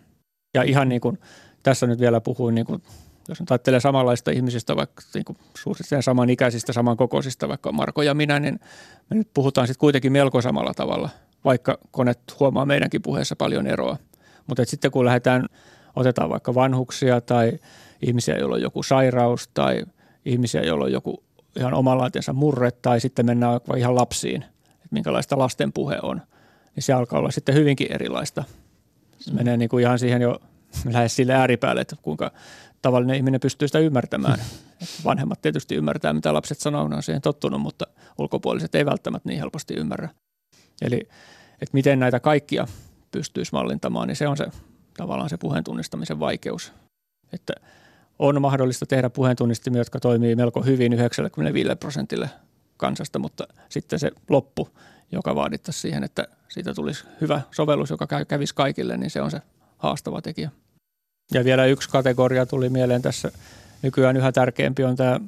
Ja ihan niin kuin tässä nyt vielä puhuin, niin kuin, jos nyt ajattelee samanlaista ihmisistä, vaikka niin kuin suurin samanikäisistä, samankokoisista, vaikka Marko ja minä, niin me nyt puhutaan sitten kuitenkin melko samalla tavalla – vaikka kone huomaa meidänkin puheessa paljon eroa. Mutta sitten kun lähdetään, otetaan vaikka vanhuksia tai ihmisiä, joilla on joku sairaus tai ihmisiä, joilla on joku ihan omanlaisensa murre tai sitten mennään ihan lapsiin, että minkälaista lasten puhe on, niin se alkaa olla sitten hyvinkin erilaista. Se mm. menee niin kuin ihan siihen jo lähes sille ääripäälle, että kuinka tavallinen ihminen pystyy sitä ymmärtämään. vanhemmat tietysti ymmärtää, mitä lapset sanoo, on siihen tottunut, mutta ulkopuoliset ei välttämättä niin helposti ymmärrä. Eli että miten näitä kaikkia pystyisi mallintamaan, niin se on se tavallaan se puheen tunnistamisen vaikeus. Että on mahdollista tehdä puheentunnistimia, jotka toimii melko hyvin 95 prosentille kansasta, mutta sitten se loppu, joka vaadittaisi siihen, että siitä tulisi hyvä sovellus, joka kävisi kaikille, niin se on se haastava tekijä. Ja vielä yksi kategoria tuli mieleen tässä nykyään yhä tärkeämpi on tämä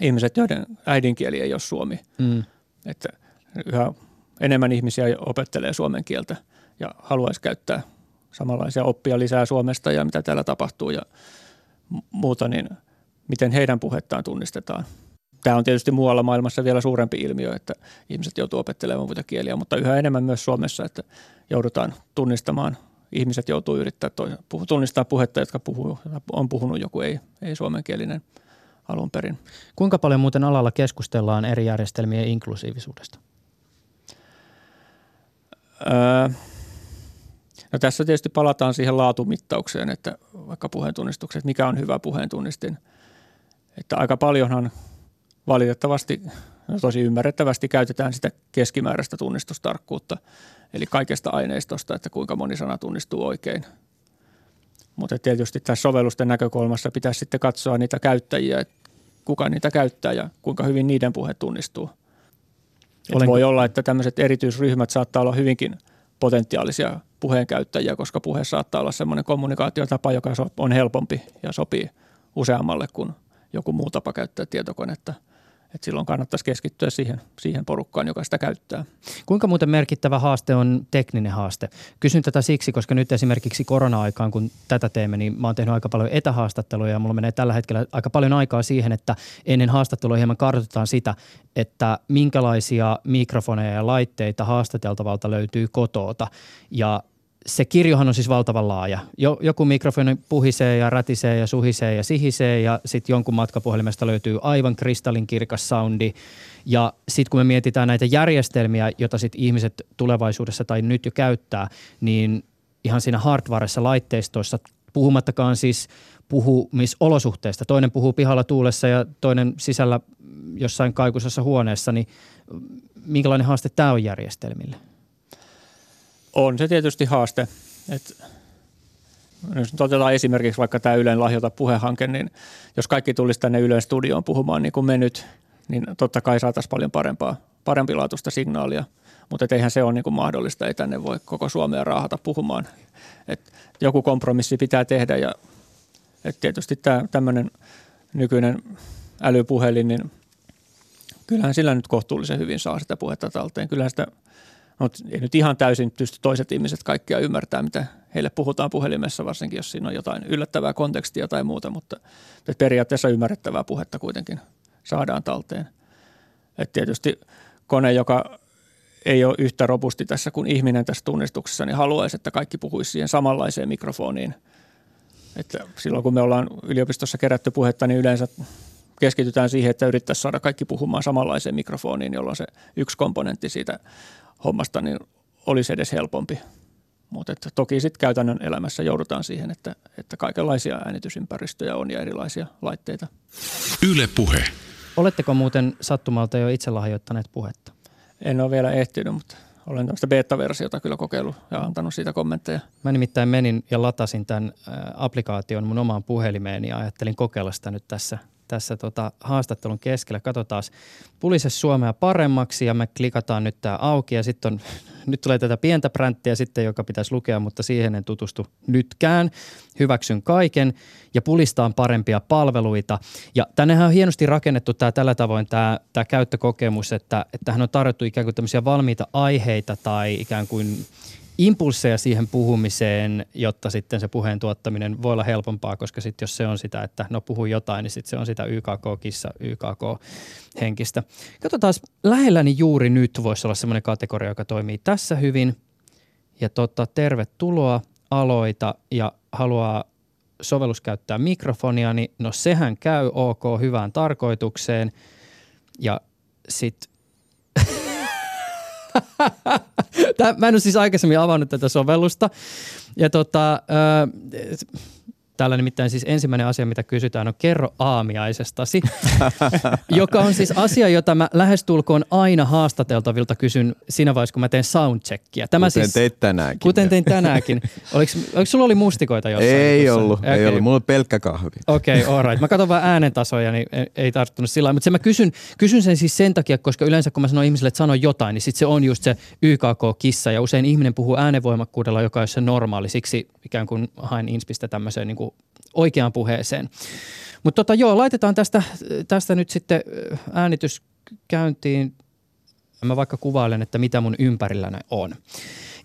ihmiset, joiden äidinkieli ei ole suomi. Mm. Että yhä enemmän ihmisiä opettelee suomen kieltä ja haluaisi käyttää samanlaisia oppia lisää Suomesta ja mitä täällä tapahtuu ja muuta, niin miten heidän puhettaan tunnistetaan. Tämä on tietysti muualla maailmassa vielä suurempi ilmiö, että ihmiset joutuu opettelemaan muita kieliä, mutta yhä enemmän myös Suomessa, että joudutaan tunnistamaan, ihmiset joutuu yrittää tunnistaa puhetta, jotka puhuu, on puhunut joku ei, ei suomenkielinen alun perin. Kuinka paljon muuten alalla keskustellaan eri järjestelmien inklusiivisuudesta? Öö, no tässä tietysti palataan siihen laatumittaukseen, että vaikka puheentunnistukset, mikä on hyvä puheentunnistin. Että aika paljonhan valitettavasti, no tosi ymmärrettävästi käytetään sitä keskimääräistä tunnistustarkkuutta, eli kaikesta aineistosta, että kuinka moni sana tunnistuu oikein. Mutta tietysti tässä sovellusten näkökulmassa pitäisi sitten katsoa niitä käyttäjiä, että kuka niitä käyttää ja kuinka hyvin niiden puhe tunnistuu – olen... Voi olla, että tämmöiset erityisryhmät saattaa olla hyvinkin potentiaalisia puheenkäyttäjiä, koska puhe saattaa olla semmoinen kommunikaatiotapa, joka on helpompi ja sopii useammalle kuin joku muu tapa käyttää tietokonetta – et silloin kannattaisi keskittyä siihen, siihen porukkaan, joka sitä käyttää. Kuinka muuten merkittävä haaste on tekninen haaste? Kysyn tätä siksi, koska nyt esimerkiksi korona-aikaan, kun tätä teemme, niin mä oon tehnyt aika paljon etähaastatteluja ja mulla menee tällä hetkellä aika paljon aikaa siihen, että ennen haastattelua hieman kartoitetaan sitä, että minkälaisia mikrofoneja ja laitteita haastateltavalta löytyy kotoota. Ja se kirjohan on siis valtavan laaja. Joku mikrofoni puhisee ja rätisee ja suhisee ja sihisee ja sitten jonkun matkapuhelimesta löytyy aivan kristallinkirkas soundi. Ja sitten kun me mietitään näitä järjestelmiä, joita sitten ihmiset tulevaisuudessa tai nyt jo käyttää, niin ihan siinä hardwaressa laitteistoissa, puhumattakaan siis puhumisolosuhteista. Toinen puhuu pihalla tuulessa ja toinen sisällä jossain kaikuisessa huoneessa, niin minkälainen haaste tämä on järjestelmille? On se tietysti haaste. Et jos otetaan esimerkiksi vaikka tämä Ylen lahjota puhehanke, niin jos kaikki tulisi tänne Ylen studioon puhumaan niin kuin me nyt, niin totta kai saataisiin paljon parempaa, parempilaatuista signaalia. Mutta eihän se ole niin kuin mahdollista, ei tänne voi koko Suomea raahata puhumaan. Et joku kompromissi pitää tehdä ja et tietysti tämä tämmöinen nykyinen älypuhelin, niin kyllähän sillä nyt kohtuullisen hyvin saa sitä puhetta talteen. Kyllähän sitä – mutta ei nyt ihan täysin pysty toiset ihmiset kaikkia ymmärtää, mitä heille puhutaan puhelimessa, varsinkin jos siinä on jotain yllättävää kontekstia tai muuta, mutta periaatteessa ymmärrettävää puhetta kuitenkin saadaan talteen. Et tietysti kone, joka ei ole yhtä robusti tässä kuin ihminen tässä tunnistuksessa, niin haluaisi, että kaikki puhuisi siihen samanlaiseen mikrofoniin. Että silloin kun me ollaan yliopistossa kerätty puhetta, niin yleensä keskitytään siihen, että yrittäisiin saada kaikki puhumaan samanlaiseen mikrofoniin, jolloin se yksi komponentti siitä hommasta niin olisi edes helpompi. Mutta toki sitten käytännön elämässä joudutaan siihen, että, että kaikenlaisia äänitysympäristöjä on ja erilaisia laitteita. Yle puhe. Oletteko muuten sattumalta jo itse lahjoittaneet puhetta? En ole vielä ehtinyt, mutta olen tämmöistä beta-versiota kyllä kokeillut ja antanut siitä kommentteja. Mä nimittäin menin ja latasin tämän applikaation mun omaan puhelimeen ja ajattelin kokeilla sitä nyt tässä tässä tota haastattelun keskellä. Katsotaan pulise Suomea paremmaksi ja me klikataan nyt tämä auki ja sitten on, nyt tulee tätä pientä pränttiä sitten, joka pitäisi lukea, mutta siihen en tutustu nytkään. Hyväksyn kaiken ja pulistaan parempia palveluita. Ja tännehän on hienosti rakennettu tämä tällä tavoin tämä, tämä käyttökokemus, että, että hän on tarjottu ikään kuin tämmöisiä valmiita aiheita tai ikään kuin impulseja siihen puhumiseen, jotta sitten se puheen tuottaminen voi olla helpompaa, koska sitten jos se on sitä, että no puhu jotain, niin sitten se on sitä YKK-kissa, YKK-henkistä. Katsotaan, lähelläni juuri nyt voisi olla semmoinen kategoria, joka toimii tässä hyvin. Ja tota, tervetuloa, aloita ja haluaa sovellus käyttää mikrofonia, niin no sehän käy ok hyvään tarkoitukseen. Ja sitten Tää, mä en ole siis aikaisemmin avannut tätä sovellusta. Ja tota, äh, Täällä nimittäin siis ensimmäinen asia, mitä kysytään, on kerro aamiaisestasi, joka on siis asia, jota mä lähestulkoon aina haastateltavilta kysyn siinä vaiheessa, kun mä teen soundcheckia. Tämä kuten siis, teit tänäänkin. Kuten tein tänäänkin. Oliko, oliko sulla oli mustikoita jossain? Ei tuossa? ollut, okay. ei ollut. Mulla on pelkkä kahvi. Okei, okay, all right. Mä katson vaan äänentasoja, niin ei, tarttunut sillä Mutta mä kysyn, kysyn sen siis sen takia, koska yleensä kun mä sanon ihmisille, että sano jotain, niin sit se on just se YKK-kissa. Ja usein ihminen puhuu äänenvoimakkuudella, joka on se normaali. Siksi ikään kuin haen inspistä tämmöiseen niin kuin oikeaan puheeseen. Mutta tota, joo, laitetaan tästä, tästä nyt sitten äänitys käyntiin. Mä vaikka kuvailen, että mitä mun ympärilläni on.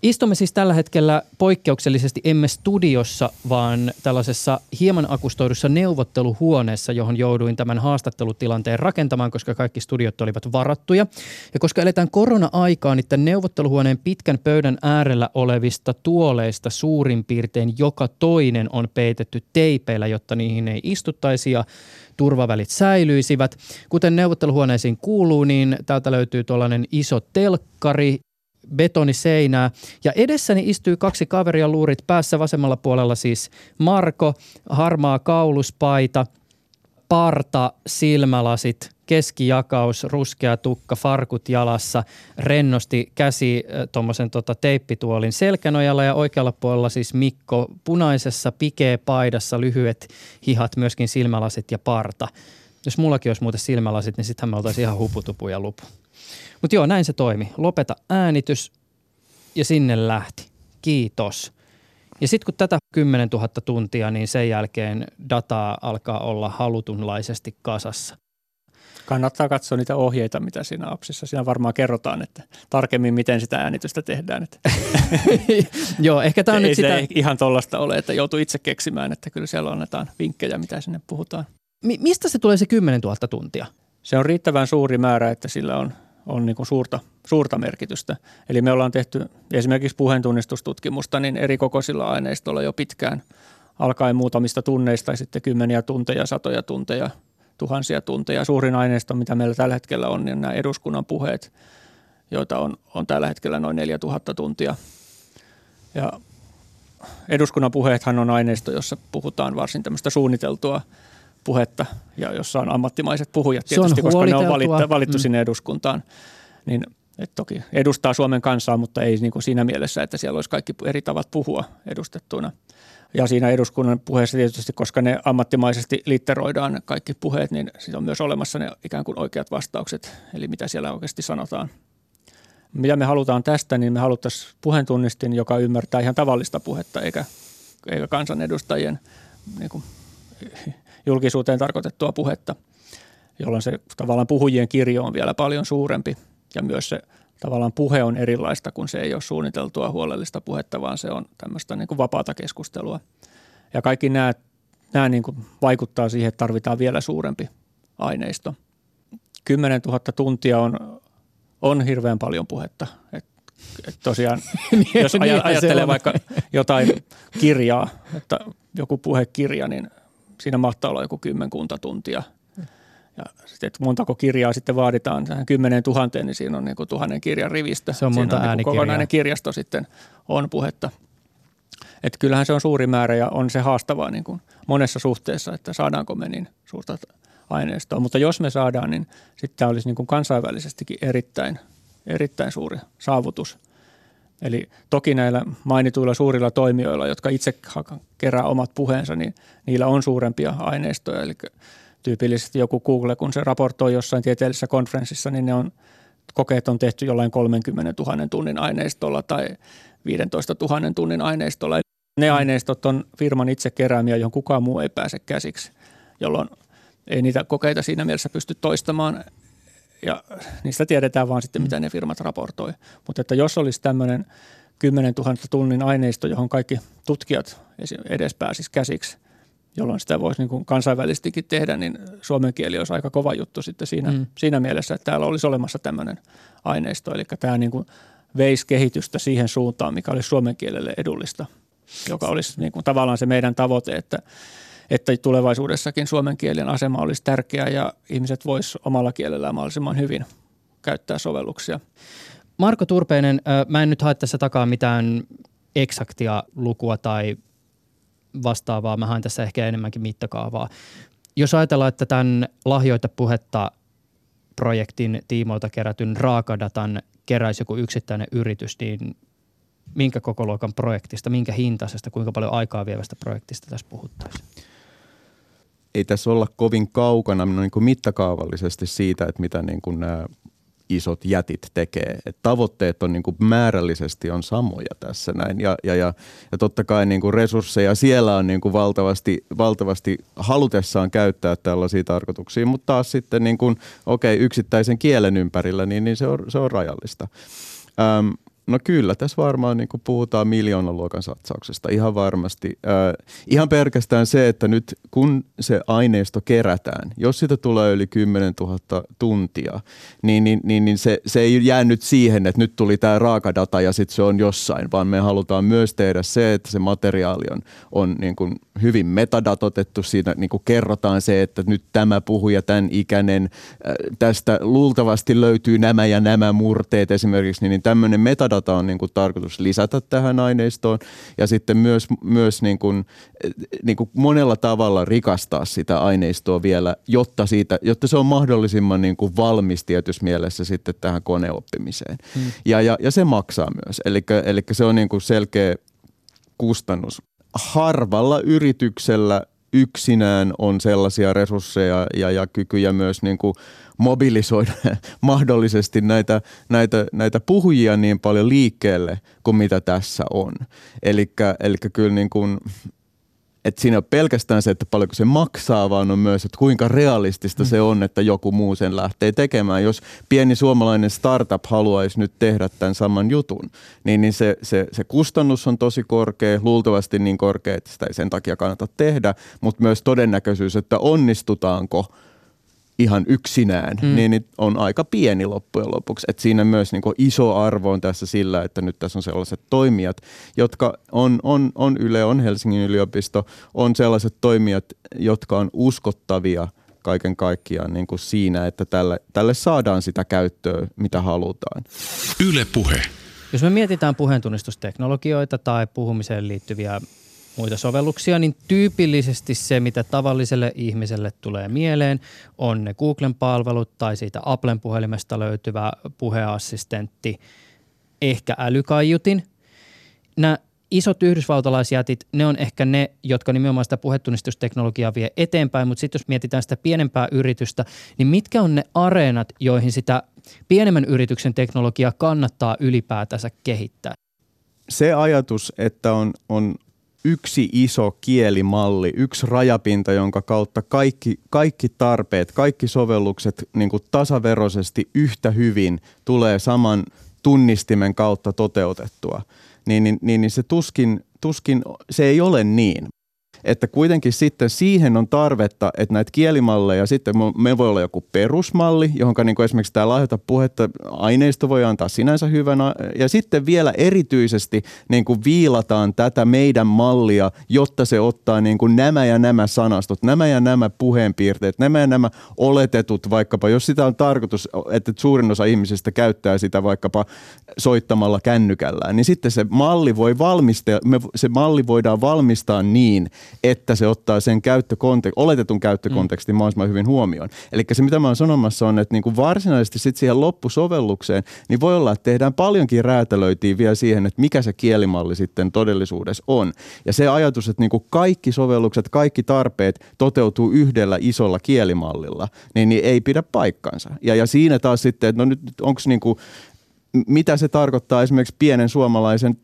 Istumme siis tällä hetkellä poikkeuksellisesti emme studiossa, vaan tällaisessa hieman akustoidussa neuvotteluhuoneessa, johon jouduin tämän haastattelutilanteen rakentamaan, koska kaikki studiot olivat varattuja. Ja koska eletään korona-aikaa, niin tämän neuvotteluhuoneen pitkän pöydän äärellä olevista tuoleista suurin piirtein joka toinen on peitetty teipeillä, jotta niihin ei istuttaisi ja turvavälit säilyisivät. Kuten neuvotteluhuoneisiin kuuluu, niin täältä löytyy tuollainen iso telkkari, betoniseinää. Ja edessäni istuu kaksi kaveria luurit päässä vasemmalla puolella siis Marko, harmaa kauluspaita, parta, silmälasit, keskijakaus, ruskea tukka, farkut jalassa, rennosti käsi tuommoisen tota, teippituolin selkänojalla ja oikealla puolella siis Mikko punaisessa pikee paidassa, lyhyet hihat, myöskin silmälasit ja parta. Jos mullakin olisi muuten silmälasit, niin sittenhän me oltaisiin ihan huputupu ja lupu. Mutta joo, näin se toimi. Lopeta äänitys ja sinne lähti. Kiitos. Ja sitten kun tätä 10 000 tuntia, niin sen jälkeen dataa alkaa olla halutunlaisesti kasassa. Kannattaa katsoa niitä ohjeita, mitä siinä appsissa. Siinä varmaan kerrotaan, että tarkemmin miten sitä äänitystä tehdään. Että Joo, ehkä tämä on ei nyt sitä... ihan tollasta ole, että joutuu itse keksimään, että kyllä siellä annetaan vinkkejä, mitä sinne puhutaan. Mi- mistä se tulee se 10 000 tuntia? Se on riittävän suuri määrä, että sillä on on niin kuin suurta, suurta merkitystä. Eli me ollaan tehty esimerkiksi puheentunnistustutkimusta niin eri kokoisilla aineistoilla jo pitkään, alkaen muutamista tunneista tai sitten kymmeniä tunteja, satoja tunteja, tuhansia tunteja. Suurin aineisto, mitä meillä tällä hetkellä on, niin nämä eduskunnan puheet, joita on, on tällä hetkellä noin 4000 tuntia. Ja eduskunnan puheethan on aineisto, jossa puhutaan varsin tämmöistä suunniteltua puhetta ja jossa on ammattimaiset puhujat tietysti, koska ne on valittu, valittu mm. sinne eduskuntaan. Niin et toki edustaa Suomen kansaa, mutta ei niin kuin siinä mielessä, että siellä olisi kaikki eri tavat puhua edustettuina. Ja siinä eduskunnan puheessa tietysti, koska ne ammattimaisesti litteroidaan kaikki puheet, niin siitä on myös olemassa ne ikään kuin oikeat vastaukset, eli mitä siellä oikeasti sanotaan. Mitä me halutaan tästä, niin me haluttaisiin puheentunnistin, joka ymmärtää ihan tavallista puhetta, eikä, eikä kansanedustajien niin kuin, julkisuuteen tarkoitettua puhetta, jolloin se tavallaan puhujien kirjo on vielä paljon suurempi ja myös se tavallaan puhe on erilaista, kun se ei ole suunniteltua huolellista puhetta, vaan se on tämmöistä niin kuin vapaata keskustelua. Ja kaikki nämä, nämä niin kuin vaikuttaa siihen, että tarvitaan vielä suurempi aineisto. 10 000 tuntia on, on hirveän paljon puhetta. Et, et tosiaan, niin, jos aj- ajattelee vaikka jotain kirjaa, että joku puhekirja, niin siinä mahtaa olla joku kymmenkunta tuntia – ja sitten, että montako kirjaa sitten vaaditaan tähän kymmeneen tuhanteen, niin siinä on niin kuin tuhannen kirjan rivistä. Se on monta siinä on niin kokonainen kirjasto sitten on puhetta. Että kyllähän se on suuri määrä ja on se haastavaa niin kuin monessa suhteessa, että saadaanko me niin suurta aineistoa. Mutta jos me saadaan, niin sitten tämä olisi niin kuin kansainvälisestikin erittäin, erittäin suuri saavutus. Eli toki näillä mainituilla suurilla toimijoilla, jotka itse kerää omat puheensa, niin niillä on suurempia aineistoja. Eli tyypillisesti joku Google, kun se raportoi jossain tieteellisessä konferenssissa, niin ne on, kokeet on tehty jollain 30 000 tunnin aineistolla tai 15 000 tunnin aineistolla. Ne aineistot on firman itse keräämiä, johon kukaan muu ei pääse käsiksi, jolloin ei niitä kokeita siinä mielessä pysty toistamaan ja niistä tiedetään vaan sitten, mitä ne firmat raportoi. Mutta että jos olisi tämmöinen 10 000 tunnin aineisto, johon kaikki tutkijat edes pääsisi käsiksi – jolloin sitä voisi niin kuin kansainvälisestikin tehdä, niin suomen kieli olisi aika kova juttu sitten siinä, mm. siinä mielessä, että täällä olisi olemassa tämmöinen aineisto. Eli tämä niin kuin veisi kehitystä siihen suuntaan, mikä olisi suomen kielelle edullista, joka olisi niin kuin tavallaan se meidän tavoite, että, että tulevaisuudessakin suomen kielen asema olisi tärkeä ja ihmiset vois omalla kielellään mahdollisimman hyvin käyttää sovelluksia. Marko Turpeinen, mä en nyt hae tässä takaa mitään eksaktia lukua tai vastaavaa. Mä haen tässä ehkä enemmänkin mittakaavaa. Jos ajatellaan, että tämän lahjoita puhetta projektin tiimoilta kerätyn raakadatan keräisi joku yksittäinen yritys, niin minkä koko luokan projektista, minkä hintaisesta, kuinka paljon aikaa vievästä projektista tässä puhuttaisiin? Ei tässä olla kovin kaukana niin kuin mittakaavallisesti siitä, että mitä niin kuin nämä isot jätit tekee. Et tavoitteet on niin kuin määrällisesti on samoja tässä näin ja, ja, ja, ja totta kai niin kuin resursseja siellä on niin kuin valtavasti, valtavasti halutessaan käyttää tällaisia tarkoituksia, mutta taas sitten niin kuin, okei, okay, yksittäisen kielen ympärillä, niin, niin se, on, se on rajallista. Öm, No kyllä, tässä varmaan niin kuin puhutaan miljoonan luokan satsauksesta, ihan varmasti. Äh, ihan pelkästään se, että nyt kun se aineisto kerätään, jos sitä tulee yli 10 000 tuntia, niin, niin, niin, niin se, se ei jää nyt siihen, että nyt tuli tämä raakadata ja sitten se on jossain, vaan me halutaan myös tehdä se, että se materiaali on, on niin kuin hyvin metadatotettu. Siinä niin kuin kerrotaan se, että nyt tämä puhuja, tämän ikäinen, äh, tästä luultavasti löytyy nämä ja nämä murteet esimerkiksi, niin, niin tämmöinen metadata data on niin kuin tarkoitus lisätä tähän aineistoon ja sitten myös, myös niin kuin, niin kuin monella tavalla rikastaa sitä aineistoa vielä, jotta, siitä, jotta se on mahdollisimman niin kuin valmis tietyssä mielessä sitten tähän koneoppimiseen. Hmm. Ja, ja, ja se maksaa myös, eli se on niin kuin selkeä kustannus. Harvalla yrityksellä yksinään on sellaisia resursseja ja, ja kykyjä myös niin kuin mobilisoida mahdollisesti näitä, näitä, näitä puhujia niin paljon liikkeelle kuin mitä tässä on. Eli kyllä niin kuin, että siinä on pelkästään se, että paljonko se maksaa, vaan on myös, että kuinka realistista mm. se on, että joku muu sen lähtee tekemään. Jos pieni suomalainen startup haluaisi nyt tehdä tämän saman jutun, niin, niin se, se, se kustannus on tosi korkea, luultavasti niin korkea, että sitä ei sen takia kannata tehdä, mutta myös todennäköisyys, että onnistutaanko – ihan yksinään, mm. niin on aika pieni loppujen lopuksi. Et siinä myös niin iso arvo on tässä sillä, että nyt tässä on sellaiset toimijat, jotka on, on, on Yle, on Helsingin yliopisto, on sellaiset toimijat, jotka on uskottavia kaiken kaikkiaan niin kuin siinä, että tälle, tälle saadaan sitä käyttöä, mitä halutaan. Yle Puhe. Jos me mietitään puheentunnistusteknologioita tai puhumiseen liittyviä muita sovelluksia, niin tyypillisesti se, mitä tavalliselle ihmiselle tulee mieleen, on ne Googlen palvelut tai siitä Applen puhelimesta löytyvä puheassistentti, ehkä älykaiutin. Nämä isot yhdysvaltalaisjätit, ne on ehkä ne, jotka nimenomaan sitä puhetunnistusteknologiaa vie eteenpäin, mutta sitten jos mietitään sitä pienempää yritystä, niin mitkä on ne areenat, joihin sitä pienemmän yrityksen teknologiaa kannattaa ylipäätänsä kehittää? Se ajatus, että on, on yksi iso kielimalli, yksi rajapinta, jonka kautta kaikki, kaikki tarpeet, kaikki sovellukset niin kuin tasaveroisesti yhtä hyvin tulee saman tunnistimen kautta toteutettua, niin, niin, niin, niin se tuskin, tuskin, se ei ole niin että kuitenkin sitten siihen on tarvetta, että näitä kielimalleja, sitten me voi olla joku perusmalli, johon niin esimerkiksi tämä lahjota puhetta aineisto voi antaa sinänsä hyvänä, ja sitten vielä erityisesti niin kuin viilataan tätä meidän mallia, jotta se ottaa niin kuin nämä ja nämä sanastot, nämä ja nämä puheenpiirteet, nämä ja nämä oletetut vaikkapa, jos sitä on tarkoitus, että suurin osa ihmisistä käyttää sitä vaikkapa soittamalla kännykällään, niin sitten se malli voi valmistaa, se malli voidaan valmistaa niin, että se ottaa sen käyttökontek- oletetun käyttökontekstin mm. mahdollisimman hyvin huomioon. Eli se, mitä mä oon sanomassa, on, että niin kuin varsinaisesti sit siihen loppusovellukseen, niin voi olla, että tehdään paljonkin räätälöitiin vielä siihen, että mikä se kielimalli sitten todellisuudessa on. Ja se ajatus, että niin kuin kaikki sovellukset, kaikki tarpeet toteutuu yhdellä isolla kielimallilla, niin, niin ei pidä paikkansa. Ja, ja siinä taas sitten, että no nyt onko niin kuin, mitä se tarkoittaa esimerkiksi pienen suomalaisen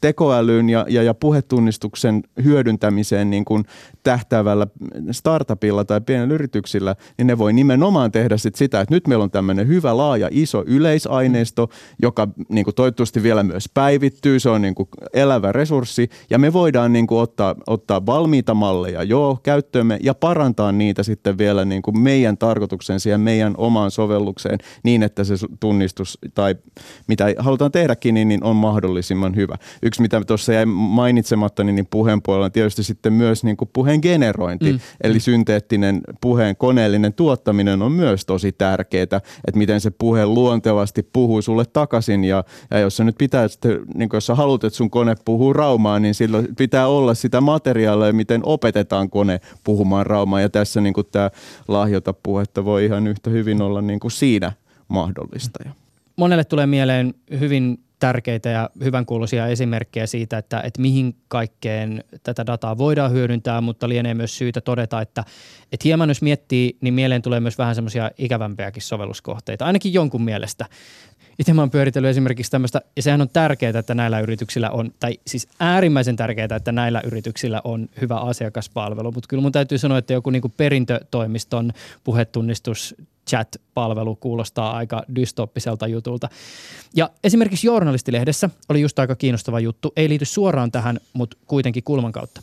tekoälyn ja, ja, ja puhetunnistuksen hyödyntämiseen niin kuin tähtäävällä startupilla tai pienellä yrityksillä, niin ne voi nimenomaan tehdä sit sitä, että nyt meillä on tämmöinen hyvä, laaja, iso yleisaineisto, joka niin kuin toivottavasti vielä myös päivittyy, se on niin kuin elävä resurssi, ja me voidaan niin kuin ottaa, ottaa valmiita malleja joo käyttöömme ja parantaa niitä sitten vielä niin kuin meidän tarkoitukseen siihen meidän omaan sovellukseen niin, että se tunnistus tai mitä halutaan tehdäkin, niin, niin on mahdollisimman hyvä yksi, mitä tuossa jäi mainitsematta, niin, niin puheen puolella on tietysti sitten myös niin kuin puheen generointi. Mm. Eli synteettinen puheen koneellinen tuottaminen on myös tosi tärkeää, että miten se puhe luontevasti puhuu sulle takaisin. Ja, ja jos sä nyt pitää, niin jos sä haluat, että sun kone puhuu raumaa, niin silloin pitää olla sitä materiaalia, miten opetetaan kone puhumaan raumaa. Ja tässä niin kuin tämä lahjota puhetta voi ihan yhtä hyvin olla niin kuin siinä mahdollista. Monelle tulee mieleen hyvin tärkeitä ja hyvänkuuluisia esimerkkejä siitä, että, että mihin kaikkeen tätä dataa voidaan hyödyntää, mutta lienee myös syytä todeta, että, että hieman jos miettii, niin mieleen tulee myös vähän semmoisia ikävämpiäkin sovelluskohteita, ainakin jonkun mielestä. Itse mä oon pyöritellyt esimerkiksi tämmöistä, ja sehän on tärkeää, että näillä yrityksillä on, tai siis äärimmäisen tärkeää, että näillä yrityksillä on hyvä asiakaspalvelu, mutta kyllä mun täytyy sanoa, että joku niinku perintötoimiston puhetunnistus chat-palvelu kuulostaa aika dystoppiselta jutulta. Ja esimerkiksi Journalistilehdessä oli just aika kiinnostava juttu, ei liity suoraan tähän, mutta kuitenkin kulman kautta.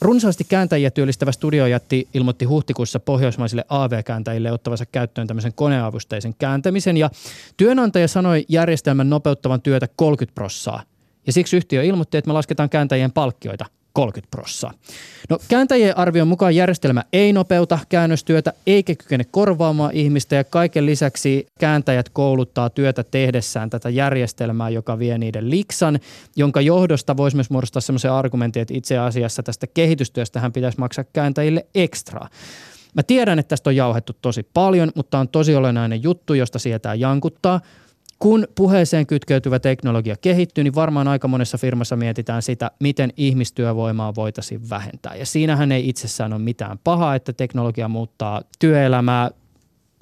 Runsaasti kääntäjiä työllistävä studiojätti ilmoitti huhtikuussa pohjoismaisille AV-kääntäjille ottavansa käyttöön tämmöisen koneavusteisen kääntämisen ja työnantaja sanoi järjestelmän nopeuttavan työtä 30 prossaa. Ja siksi yhtiö ilmoitti, että me lasketaan kääntäjien palkkioita 30 prossaa. No kääntäjien arvion mukaan järjestelmä ei nopeuta käännöstyötä eikä kykene korvaamaan ihmistä ja kaiken lisäksi kääntäjät kouluttaa työtä tehdessään tätä järjestelmää, joka vie niiden liksan, jonka johdosta voisi myös muodostaa semmoisen argumentin, että itse asiassa tästä kehitystyöstä pitäisi maksaa kääntäjille ekstraa. Mä tiedän, että tästä on jauhettu tosi paljon, mutta on tosi olennainen juttu, josta sietää jankuttaa – kun puheeseen kytkeytyvä teknologia kehittyy, niin varmaan aika monessa firmassa mietitään sitä, miten ihmistyövoimaa voitaisiin vähentää. Ja siinähän ei itsessään ole mitään pahaa, että teknologia muuttaa työelämää,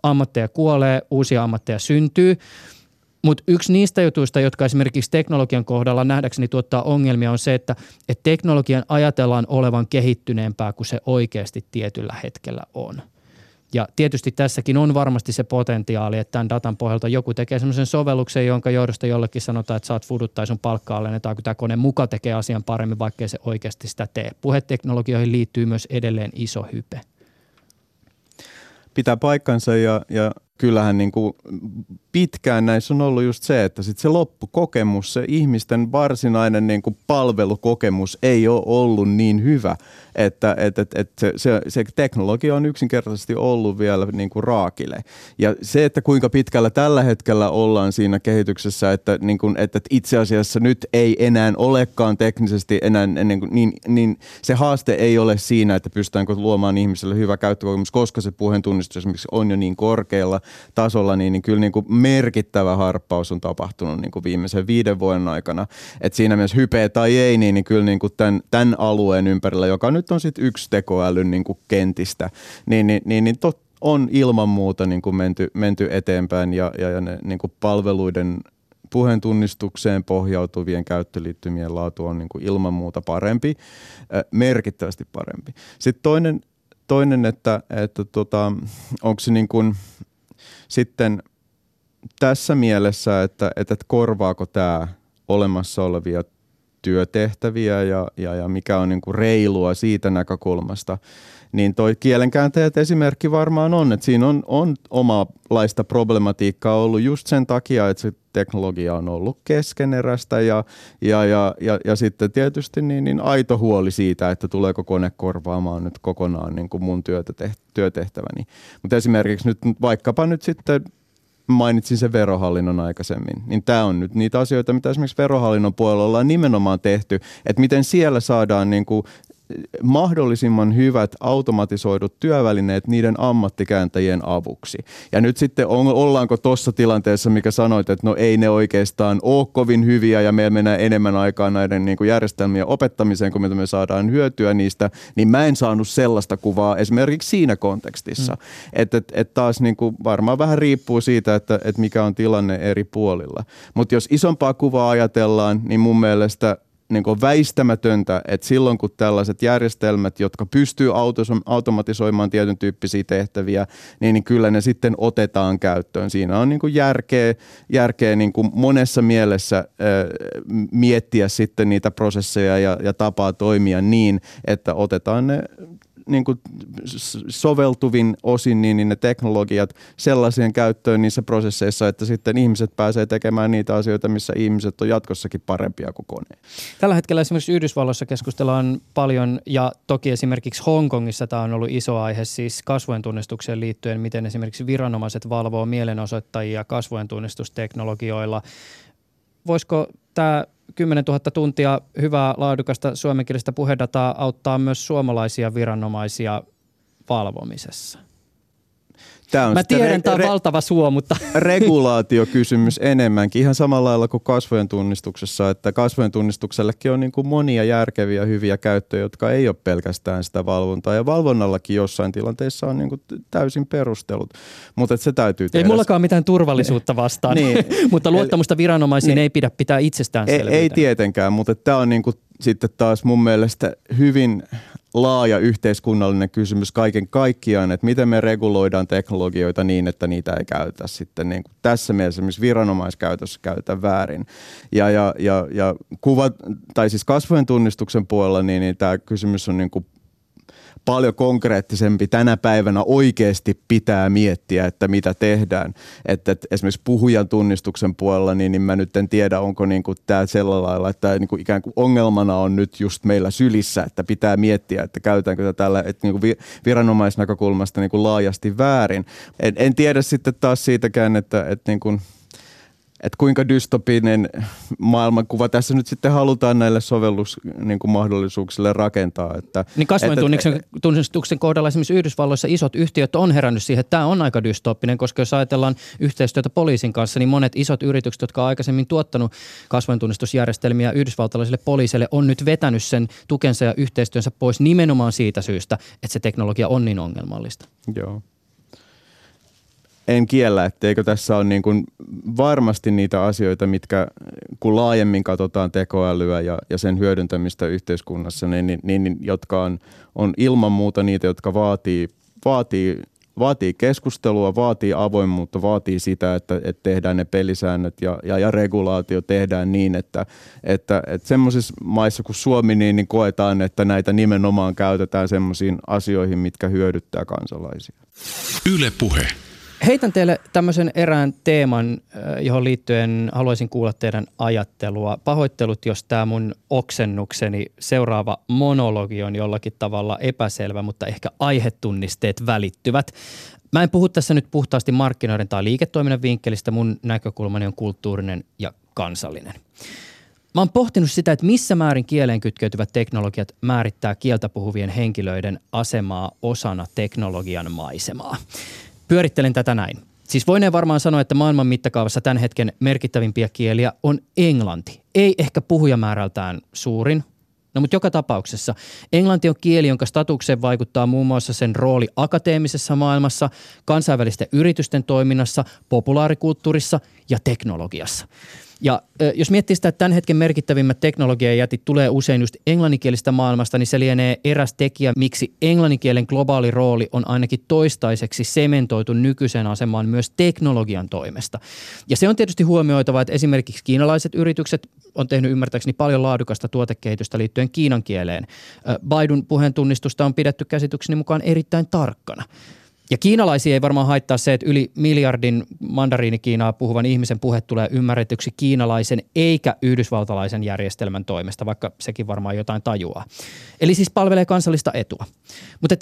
ammatteja kuolee, uusia ammatteja syntyy. Mutta yksi niistä jutuista, jotka esimerkiksi teknologian kohdalla nähdäkseni tuottaa ongelmia, on se, että, että teknologian ajatellaan olevan kehittyneempää kuin se oikeasti tietyllä hetkellä on – ja tietysti tässäkin on varmasti se potentiaali, että tämän datan pohjalta joku tekee semmoisen sovelluksen, jonka johdosta jollekin sanotaan, että saat fudut tai sun palkkaa alennetaan, kun tämä kone muka tekee asian paremmin, vaikkei se oikeasti sitä tee. Puheteknologioihin liittyy myös edelleen iso hype. Pitää paikkansa ja, ja kyllähän niin kuin pitkään näissä on ollut just se, että sit se loppukokemus, se ihmisten varsinainen niin kuin palvelukokemus ei ole ollut niin hyvä, että et, et, et se, se, se teknologia on yksinkertaisesti ollut vielä niin kuin raakile. Ja se, että kuinka pitkällä tällä hetkellä ollaan siinä kehityksessä, että, niin kuin, että itse asiassa nyt ei enää olekaan teknisesti enää niin, kuin, niin, niin se haaste ei ole siinä, että pystytäänkö luomaan ihmiselle hyvä käyttökokemus, koska se puheen tunnistus esimerkiksi on jo niin korkealla tasolla, niin, niin kyllä niin kuin merkittävä harppaus on tapahtunut niin kuin viimeisen viiden vuoden aikana. Et siinä mielessä hypeä tai ei, niin, niin kyllä niin kuin tämän, tämän alueen ympärillä, joka nyt on sitten yksi tekoälyn niin kuin kentistä, niin, niin, niin, niin tot, on ilman muuta niin kuin menty, menty eteenpäin ja, ja, ja ne niin kuin palveluiden puheen tunnistukseen pohjautuvien käyttöliittymien laatu on niin kuin ilman muuta parempi, merkittävästi parempi. Sitten toinen, toinen että, että tota, onko se niin kuin, sitten tässä mielessä, että, että korvaako tämä olemassa olevia työtehtäviä ja, ja, ja mikä on niin kuin reilua siitä näkökulmasta, niin toi kielenkääntäjät esimerkki varmaan on, että siinä on, on omalaista problematiikkaa ollut just sen takia, että se teknologia on ollut keskeneräistä ja, ja, ja, ja, ja sitten tietysti niin, niin aito huoli siitä, että tuleeko kone korvaamaan nyt kokonaan niin kuin mun työtä teht, työtehtäväni. Mutta esimerkiksi nyt vaikkapa nyt sitten mainitsin sen verohallinnon aikaisemmin, niin tämä on nyt niitä asioita, mitä esimerkiksi verohallinnon puolella ollaan nimenomaan tehty, että miten siellä saadaan niin kuin mahdollisimman hyvät automatisoidut työvälineet niiden ammattikääntäjien avuksi. Ja nyt sitten on, ollaanko tuossa tilanteessa, mikä sanoit, että no ei ne oikeastaan ole kovin hyviä ja meillä menee enemmän aikaa näiden niin kuin järjestelmien opettamiseen, kun me saadaan hyötyä niistä, niin mä en saanut sellaista kuvaa esimerkiksi siinä kontekstissa. Mm. Että et, et taas niin kuin varmaan vähän riippuu siitä, että et mikä on tilanne eri puolilla. Mutta jos isompaa kuvaa ajatellaan, niin mun mielestä niin kuin väistämätöntä, että silloin kun tällaiset järjestelmät, jotka pystyy automatisoimaan tietyn tyyppisiä tehtäviä, niin, niin kyllä ne sitten otetaan käyttöön. Siinä on niin kuin järkeä, järkeä niin kuin monessa mielessä äh, miettiä sitten niitä prosesseja ja, ja tapaa toimia niin, että otetaan ne niin kuin soveltuvin osin niin, niin ne teknologiat sellaiseen käyttöön niissä prosesseissa, että sitten ihmiset pääsee tekemään niitä asioita, missä ihmiset on jatkossakin parempia kuin kone. Tällä hetkellä esimerkiksi Yhdysvalloissa keskustellaan paljon ja toki esimerkiksi Hongkongissa tämä on ollut iso aihe siis kasvojen tunnistukseen liittyen, miten esimerkiksi viranomaiset valvoo mielenosoittajia kasvojen tunnistusteknologioilla. Voisiko tämä 10 000 tuntia hyvää laadukasta suomenkielistä puhedataa auttaa myös suomalaisia viranomaisia valvomisessa? Tämä on Mä tiedän, re- tämä on re- valtava suo, mutta... Regulaatiokysymys enemmänkin, ihan samalla lailla kuin kasvojen tunnistuksessa, että kasvojen tunnistuksellekin on niin kuin monia järkeviä, hyviä käyttöjä, jotka ei ole pelkästään sitä valvontaa. Ja valvonnallakin jossain tilanteissa on niin kuin täysin perustelut, mutta se täytyy tehdä. Ei mullakaan mitään turvallisuutta vastaan, niin. mutta luottamusta viranomaisiin niin. ei pidä pitää itsestään ei, ei tietenkään, mutta tämä on niin kuin sitten taas mun mielestä hyvin laaja yhteiskunnallinen kysymys kaiken kaikkiaan, että miten me reguloidaan teknologioita niin, että niitä ei käytetä sitten niin kuin tässä mielessä esimerkiksi viranomaiskäytössä käytetä väärin. Ja, ja, ja, ja kuva, tai siis kasvojen tunnistuksen puolella, niin, niin tämä kysymys on niin kuin paljon konkreettisempi tänä päivänä oikeasti pitää miettiä, että mitä tehdään. Että, että esimerkiksi puhujan tunnistuksen puolella, niin, niin mä nyt en tiedä, onko niin kuin tämä sillä lailla, että niin kuin ikään kuin ongelmana on nyt just meillä sylissä, että pitää miettiä, että käytetäänkö tätä tällä että niin kuin viranomaisnäkökulmasta niin kuin laajasti väärin. En, en tiedä sitten taas siitäkään, että, että niin kuin – että kuinka dystopinen maailmankuva tässä nyt sitten halutaan näille sovellusmahdollisuuksille niin rakentaa. Että, niin kasvojen tunnistuksen kohdalla esimerkiksi Yhdysvalloissa isot yhtiöt on herännyt siihen, että tämä on aika dystopinen, koska jos ajatellaan yhteistyötä poliisin kanssa, niin monet isot yritykset, jotka on aikaisemmin tuottanut kasvojen tunnistusjärjestelmiä yhdysvaltalaisille poliisille, on nyt vetänyt sen tukensa ja yhteistyönsä pois nimenomaan siitä syystä, että se teknologia on niin ongelmallista. Joo en kiellä, etteikö tässä ole niin kuin varmasti niitä asioita, mitkä kun laajemmin katsotaan tekoälyä ja, ja sen hyödyntämistä yhteiskunnassa, niin, niin, niin jotka on, on ilman muuta niitä, jotka vaatii, vaatii, vaatii keskustelua, vaatii avoimuutta, vaatii sitä, että, että tehdään ne pelisäännöt ja, ja, ja regulaatio tehdään niin, että, että, että semmoisissa maissa kuin Suomi, niin, niin koetaan, että näitä nimenomaan käytetään semmoisiin asioihin, mitkä hyödyttää kansalaisia. Yle puhe. Heitän teille tämmöisen erään teeman, johon liittyen haluaisin kuulla teidän ajattelua. Pahoittelut, jos tämä mun oksennukseni seuraava monologi on jollakin tavalla epäselvä, mutta ehkä aihetunnisteet välittyvät. Mä en puhu tässä nyt puhtaasti markkinoiden tai liiketoiminnan vinkkelistä. Mun näkökulmani on kulttuurinen ja kansallinen. Mä oon pohtinut sitä, että missä määrin kieleen kytkeytyvät teknologiat määrittää kieltä puhuvien henkilöiden asemaa osana teknologian maisemaa. Pyörittelen tätä näin. Siis voineen varmaan sanoa, että maailman mittakaavassa tämän hetken merkittävimpiä kieliä on englanti. Ei ehkä puhujamäärältään suurin, No mutta joka tapauksessa englanti on kieli, jonka statukseen vaikuttaa muun muassa sen rooli akateemisessa maailmassa, kansainvälisten yritysten toiminnassa, populaarikulttuurissa ja teknologiassa. Ja jos miettii sitä, että tämän hetken merkittävimmät teknologiajätit tulee usein just englanninkielistä maailmasta, niin se lienee eräs tekijä, miksi englanninkielen globaali rooli on ainakin toistaiseksi sementoitu nykyiseen asemaan myös teknologian toimesta. Ja se on tietysti huomioitava, että esimerkiksi kiinalaiset yritykset on tehnyt ymmärtääkseni paljon laadukasta tuotekehitystä liittyen kiinan kieleen. Baidun puheen tunnistusta on pidetty käsitykseni mukaan erittäin tarkkana. Ja kiinalaisia ei varmaan haittaa se, että yli miljardin mandariinikiinaa puhuvan ihmisen puhe tulee ymmärretyksi kiinalaisen eikä yhdysvaltalaisen järjestelmän toimesta, vaikka sekin varmaan jotain tajuaa. Eli siis palvelee kansallista etua. Mutta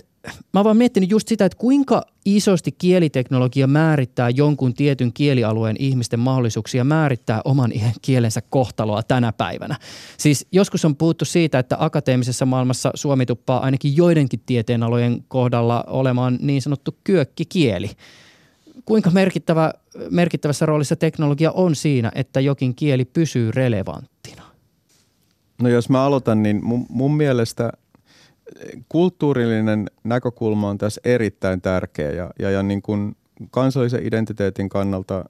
mä vaan miettinyt just sitä, että kuinka isosti kieliteknologia määrittää jonkun tietyn kielialueen ihmisten mahdollisuuksia määrittää oman kielensä kohtaloa tänä päivänä. Siis joskus on puhuttu siitä, että akateemisessa maailmassa Suomi tuppaa ainakin joidenkin tieteenalojen kohdalla olemaan niin sanottu kyökkikieli. Kuinka merkittävä, merkittävässä roolissa teknologia on siinä, että jokin kieli pysyy relevanttina? No jos mä aloitan, niin mun, mun mielestä kulttuurillinen näkökulma on tässä erittäin tärkeä ja, ja, ja niin kuin kansallisen identiteetin kannalta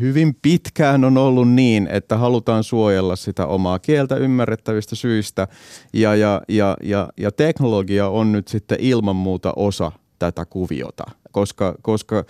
hyvin pitkään on ollut niin, että halutaan suojella sitä omaa kieltä ymmärrettävistä syistä ja, ja, ja, ja, ja teknologia on nyt sitten ilman muuta osa tätä kuviota, koska, koska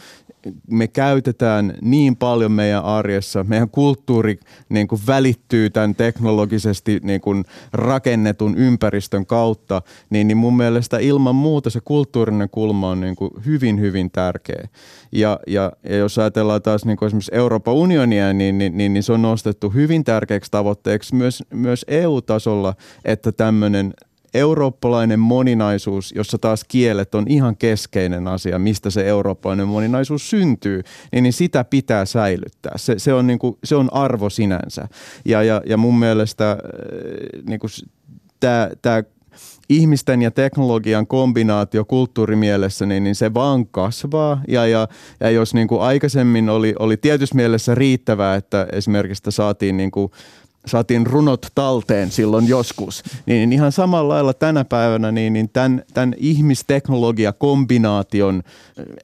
me käytetään niin paljon meidän arjessa, meidän kulttuuri niin kuin välittyy tämän teknologisesti niin kuin rakennetun ympäristön kautta, niin, niin mun mielestä ilman muuta se kulttuurinen kulma on niin kuin hyvin, hyvin tärkeä. Ja, ja, ja jos ajatellaan taas niin kuin esimerkiksi Euroopan unionia, niin, niin, niin, niin se on nostettu hyvin tärkeäksi tavoitteeksi myös, myös EU-tasolla, että tämmöinen eurooppalainen moninaisuus, jossa taas kielet on ihan keskeinen asia, mistä se eurooppalainen moninaisuus syntyy, niin, niin sitä pitää säilyttää. Se, se, on, niin kuin, se on arvo sinänsä. Ja, ja, ja mun mielestä äh, niin tämä, tämä ihmisten ja teknologian kombinaatio kulttuurimielessä, niin, niin se vaan kasvaa. Ja, ja, ja jos niin kuin aikaisemmin oli, oli tietyssä mielessä riittävää, että esimerkiksi saatiin niin kuin saatiin runot talteen silloin joskus, niin ihan samalla lailla tänä päivänä niin, niin tämän, tämän ihmisteknologia-kombinaation,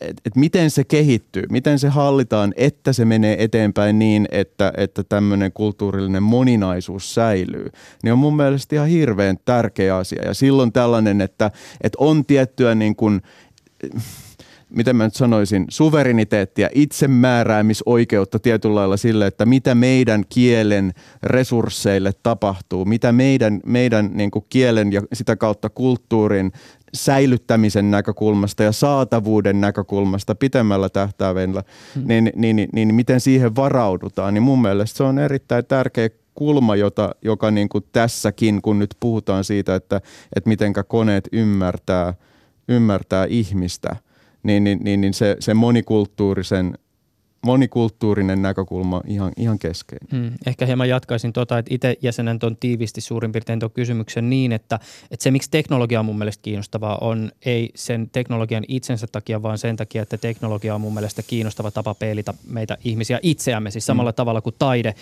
että et miten se kehittyy, miten se hallitaan, että se menee eteenpäin niin, että, että tämmöinen kulttuurillinen moninaisuus säilyy, niin on mun mielestä ihan hirveän tärkeä asia. Ja silloin tällainen, että, että on tiettyä niin kuin, miten mä nyt sanoisin, suvereniteettia, itsemääräämisoikeutta tietyllä lailla sille, että mitä meidän kielen resursseille tapahtuu, mitä meidän, meidän niin kuin kielen ja sitä kautta kulttuurin säilyttämisen näkökulmasta ja saatavuuden näkökulmasta pitemmällä tähtäimellä, hmm. niin, niin, niin, niin miten siihen varaudutaan, niin mun mielestä se on erittäin tärkeä kulma, jota, joka niin kuin tässäkin, kun nyt puhutaan siitä, että, että mitenkä koneet ymmärtää, ymmärtää ihmistä – niin, niin, niin, niin se, se monikulttuurisen monikulttuurinen näkökulma ihan, ihan keskeinen. Hmm. Ehkä hieman jatkaisin tuota, että itse jäsenen tuon tiivisti suurin piirtein tuon kysymyksen niin, että, että se miksi teknologia on mun mielestä kiinnostavaa on ei sen teknologian itsensä takia, vaan sen takia, että teknologia on mun mielestä kiinnostava tapa peilitä meitä ihmisiä itseämme, siis samalla hmm. tavalla kuin taide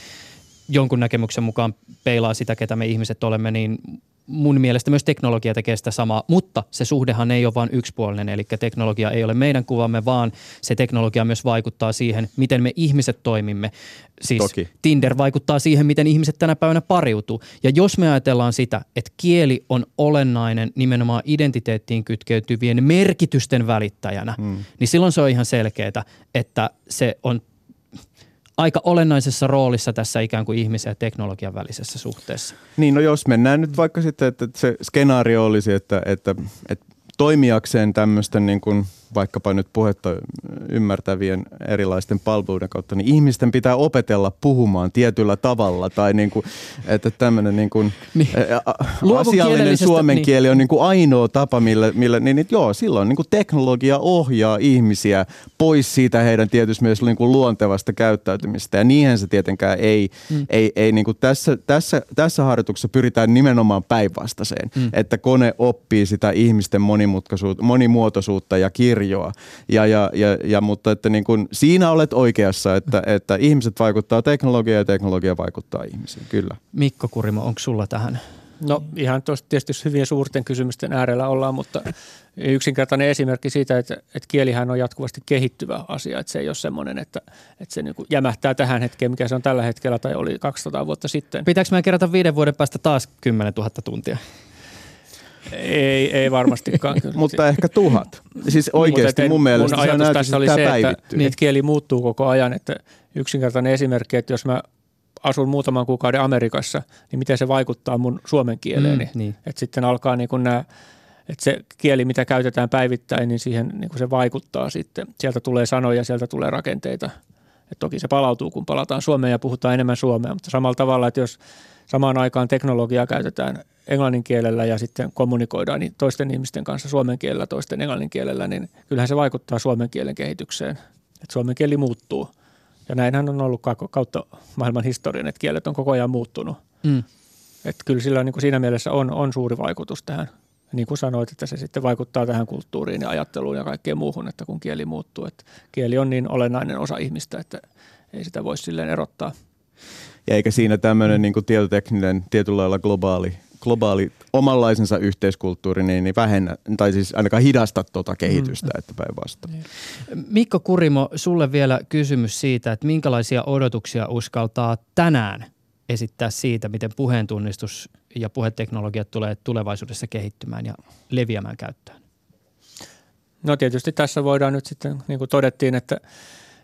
jonkun näkemyksen mukaan peilaa sitä, ketä me ihmiset olemme, niin mun mielestä myös teknologia tekee sitä samaa, mutta se suhdehan ei ole vain yksipuolinen, eli teknologia ei ole meidän kuvamme, vaan se teknologia myös vaikuttaa siihen, miten me ihmiset toimimme. Siis Toki. Tinder vaikuttaa siihen, miten ihmiset tänä päivänä pariutuu. Ja jos me ajatellaan sitä, että kieli on olennainen nimenomaan identiteettiin kytkeytyvien merkitysten välittäjänä, hmm. niin silloin se on ihan selkeää, että se on aika olennaisessa roolissa tässä ikään kuin ihmisen ja teknologian välisessä suhteessa. Niin, no jos mennään nyt vaikka sitten, että se skenaario olisi, että, että, että toimijakseen tämmöisten niin kuin – vaikkapa nyt puhetta ymmärtävien erilaisten palveluiden kautta, niin ihmisten pitää opetella puhumaan tietyllä tavalla. Tai niin kuin, että tämmöinen niin kuin, niin. asiallinen suomen niin. kieli on niin kuin ainoa tapa, millä, millä niin, niin, joo, silloin niin kuin teknologia ohjaa ihmisiä pois siitä heidän tietysti myös niin kuin luontevasta käyttäytymistä. Ja niinhän se tietenkään ei, mm. ei, ei niin kuin tässä, tässä, tässä harjoituksessa pyritään nimenomaan päinvastaiseen, mm. että kone oppii sitä ihmisten monimutkaisuutta, monimuotoisuutta ja kirjoa kirjoa. Ja, ja, ja, ja, mutta että niin kuin, siinä olet oikeassa, että, että ihmiset vaikuttaa teknologiaan ja teknologia vaikuttaa ihmisiin, kyllä. Mikko Kurimo, onko sulla tähän No ihan tuossa tietysti hyvin suurten kysymysten äärellä ollaan, mutta yksinkertainen esimerkki siitä, että, että kielihän on jatkuvasti kehittyvä asia, että se ei ole semmoinen, että, että se niin jämähtää tähän hetkeen, mikä se on tällä hetkellä tai oli 200 vuotta sitten. Pitääkö meidän kerätä viiden vuoden päästä taas 10 000 tuntia? Ei, ei varmastikaan. Mutta ehkä tuhat. Siis oikeasti mun mielestä mun ajatus tässä oli se, että, että kieli muuttuu koko ajan. Että yksinkertainen esimerkki, että jos mä asun muutaman kuukauden Amerikassa, niin miten se vaikuttaa mun suomen kieleeni. Mm, niin. Että sitten alkaa niin kuin nämä, että se kieli, mitä käytetään päivittäin, niin siihen niin kuin se vaikuttaa sitten. Sieltä tulee sanoja, sieltä tulee rakenteita. Et toki se palautuu, kun palataan Suomeen ja puhutaan enemmän suomea, mutta samalla tavalla, että jos samaan aikaan teknologiaa käytetään englannin kielellä ja sitten kommunikoidaan niin toisten ihmisten kanssa suomen kielellä, toisten englannin kielellä, niin kyllähän se vaikuttaa suomen kielen kehitykseen. Että suomen kieli muuttuu – ja näinhän on ollut kautta maailman historian, että kielet on koko ajan muuttunut. Mm. Että kyllä sillä niin kuin siinä mielessä on, on suuri vaikutus tähän. Niin kuin sanoit, että se sitten vaikuttaa tähän kulttuuriin ja ajatteluun ja kaikkeen muuhun, että kun kieli muuttuu. Että kieli on niin olennainen osa ihmistä, että ei sitä voi silleen erottaa. Ja eikä siinä tämmöinen niin kuin tietotekninen, tietyllä lailla globaali globaali omanlaisensa yhteiskulttuuri niin, niin vähennä, tai siis ainakaan hidasta tuota kehitystä, mm. että päinvastoin. Niin. Mikko Kurimo, sulle vielä kysymys siitä, että minkälaisia odotuksia uskaltaa tänään esittää siitä, miten puheentunnistus ja puheteknologiat tulee tulevaisuudessa kehittymään ja leviämään käyttöön? No tietysti tässä voidaan nyt sitten, niin kuin todettiin, että –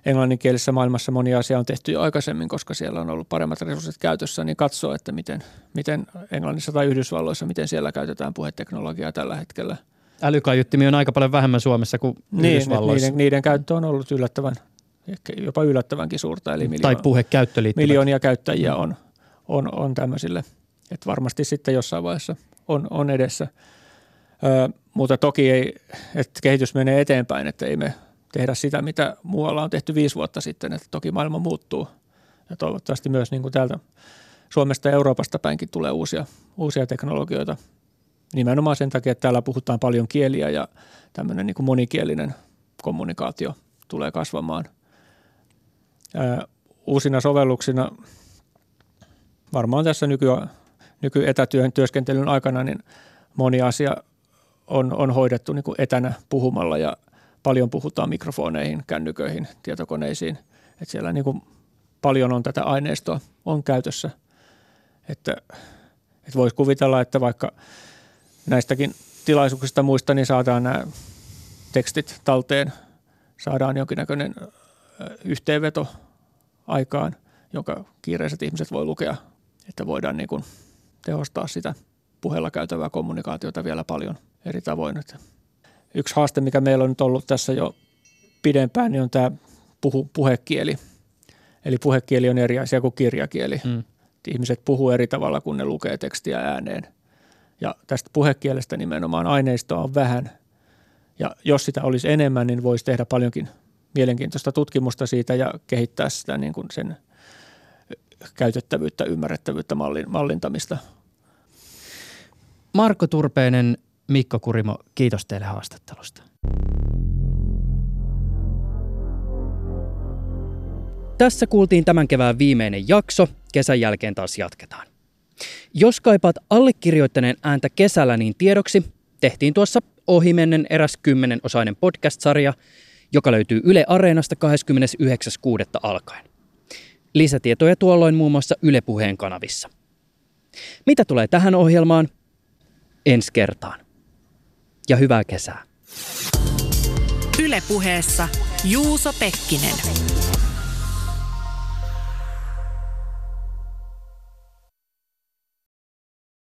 englanninkielisessä maailmassa moni asia on tehty jo aikaisemmin, koska siellä on ollut paremmat resurssit käytössä, niin katsoo, että miten, miten Englannissa tai Yhdysvalloissa, miten siellä käytetään puheteknologiaa tällä hetkellä. Älykaiuttimi on aika paljon vähemmän Suomessa kuin niin, Yhdysvalloissa. Niiden, niiden käyttö on ollut yllättävän, ehkä jopa yllättävänkin suurta. Eli miljoona, tai puhekäyttö Miljoonia käyttäjiä on, on, on tämmöisille. Että varmasti sitten jossain vaiheessa on, on edessä. Ö, mutta toki ei, että kehitys menee eteenpäin, että ei me tehdä sitä, mitä muualla on tehty viisi vuotta sitten, että toki maailma muuttuu ja toivottavasti myös niin kuin täältä Suomesta ja Euroopasta päinkin tulee uusia, uusia teknologioita. Nimenomaan sen takia, että täällä puhutaan paljon kieliä ja tämmöinen niin kuin monikielinen kommunikaatio tulee kasvamaan. Ää, uusina sovelluksina varmaan tässä nyky, nykyetätyön työskentelyn aikana niin moni asia on, on hoidettu niin kuin etänä puhumalla ja paljon puhutaan mikrofoneihin, kännyköihin, tietokoneisiin. Että siellä niin kuin paljon on tätä aineistoa on käytössä. Että, että voisi kuvitella, että vaikka näistäkin tilaisuuksista muista, niin saadaan nämä tekstit talteen, saadaan jonkinnäköinen yhteenveto aikaan, jonka kiireiset ihmiset voi lukea, että voidaan niin kuin tehostaa sitä puheella käytävää kommunikaatiota vielä paljon eri tavoin. Että yksi haaste, mikä meillä on nyt ollut tässä jo pidempään, niin on tämä puhu, puhekieli. Eli puhekieli on eri asia kuin kirjakieli. Mm. Ihmiset puhuu eri tavalla, kun ne lukee tekstiä ääneen. Ja tästä puhekielestä nimenomaan aineistoa on vähän. Ja jos sitä olisi enemmän, niin voisi tehdä paljonkin mielenkiintoista tutkimusta siitä ja kehittää sitä niin kuin sen käytettävyyttä, ymmärrettävyyttä, mallin, mallintamista. Marko Turpeinen, Mikko Kurimo, kiitos teille haastattelusta. Tässä kuultiin tämän kevään viimeinen jakso. Kesän jälkeen taas jatketaan. Jos kaipaat allekirjoittaneen ääntä kesällä, niin tiedoksi tehtiin tuossa ohimennen eräs kymmenen-osainen podcast-sarja, joka löytyy Yle Areenasta 29.6. alkaen. Lisätietoja tuolloin muun muassa Yle Puheen kanavissa. Mitä tulee tähän ohjelmaan? Ensi kertaan ja hyvää kesää. Ylepuheessa Juuso Pekkinen.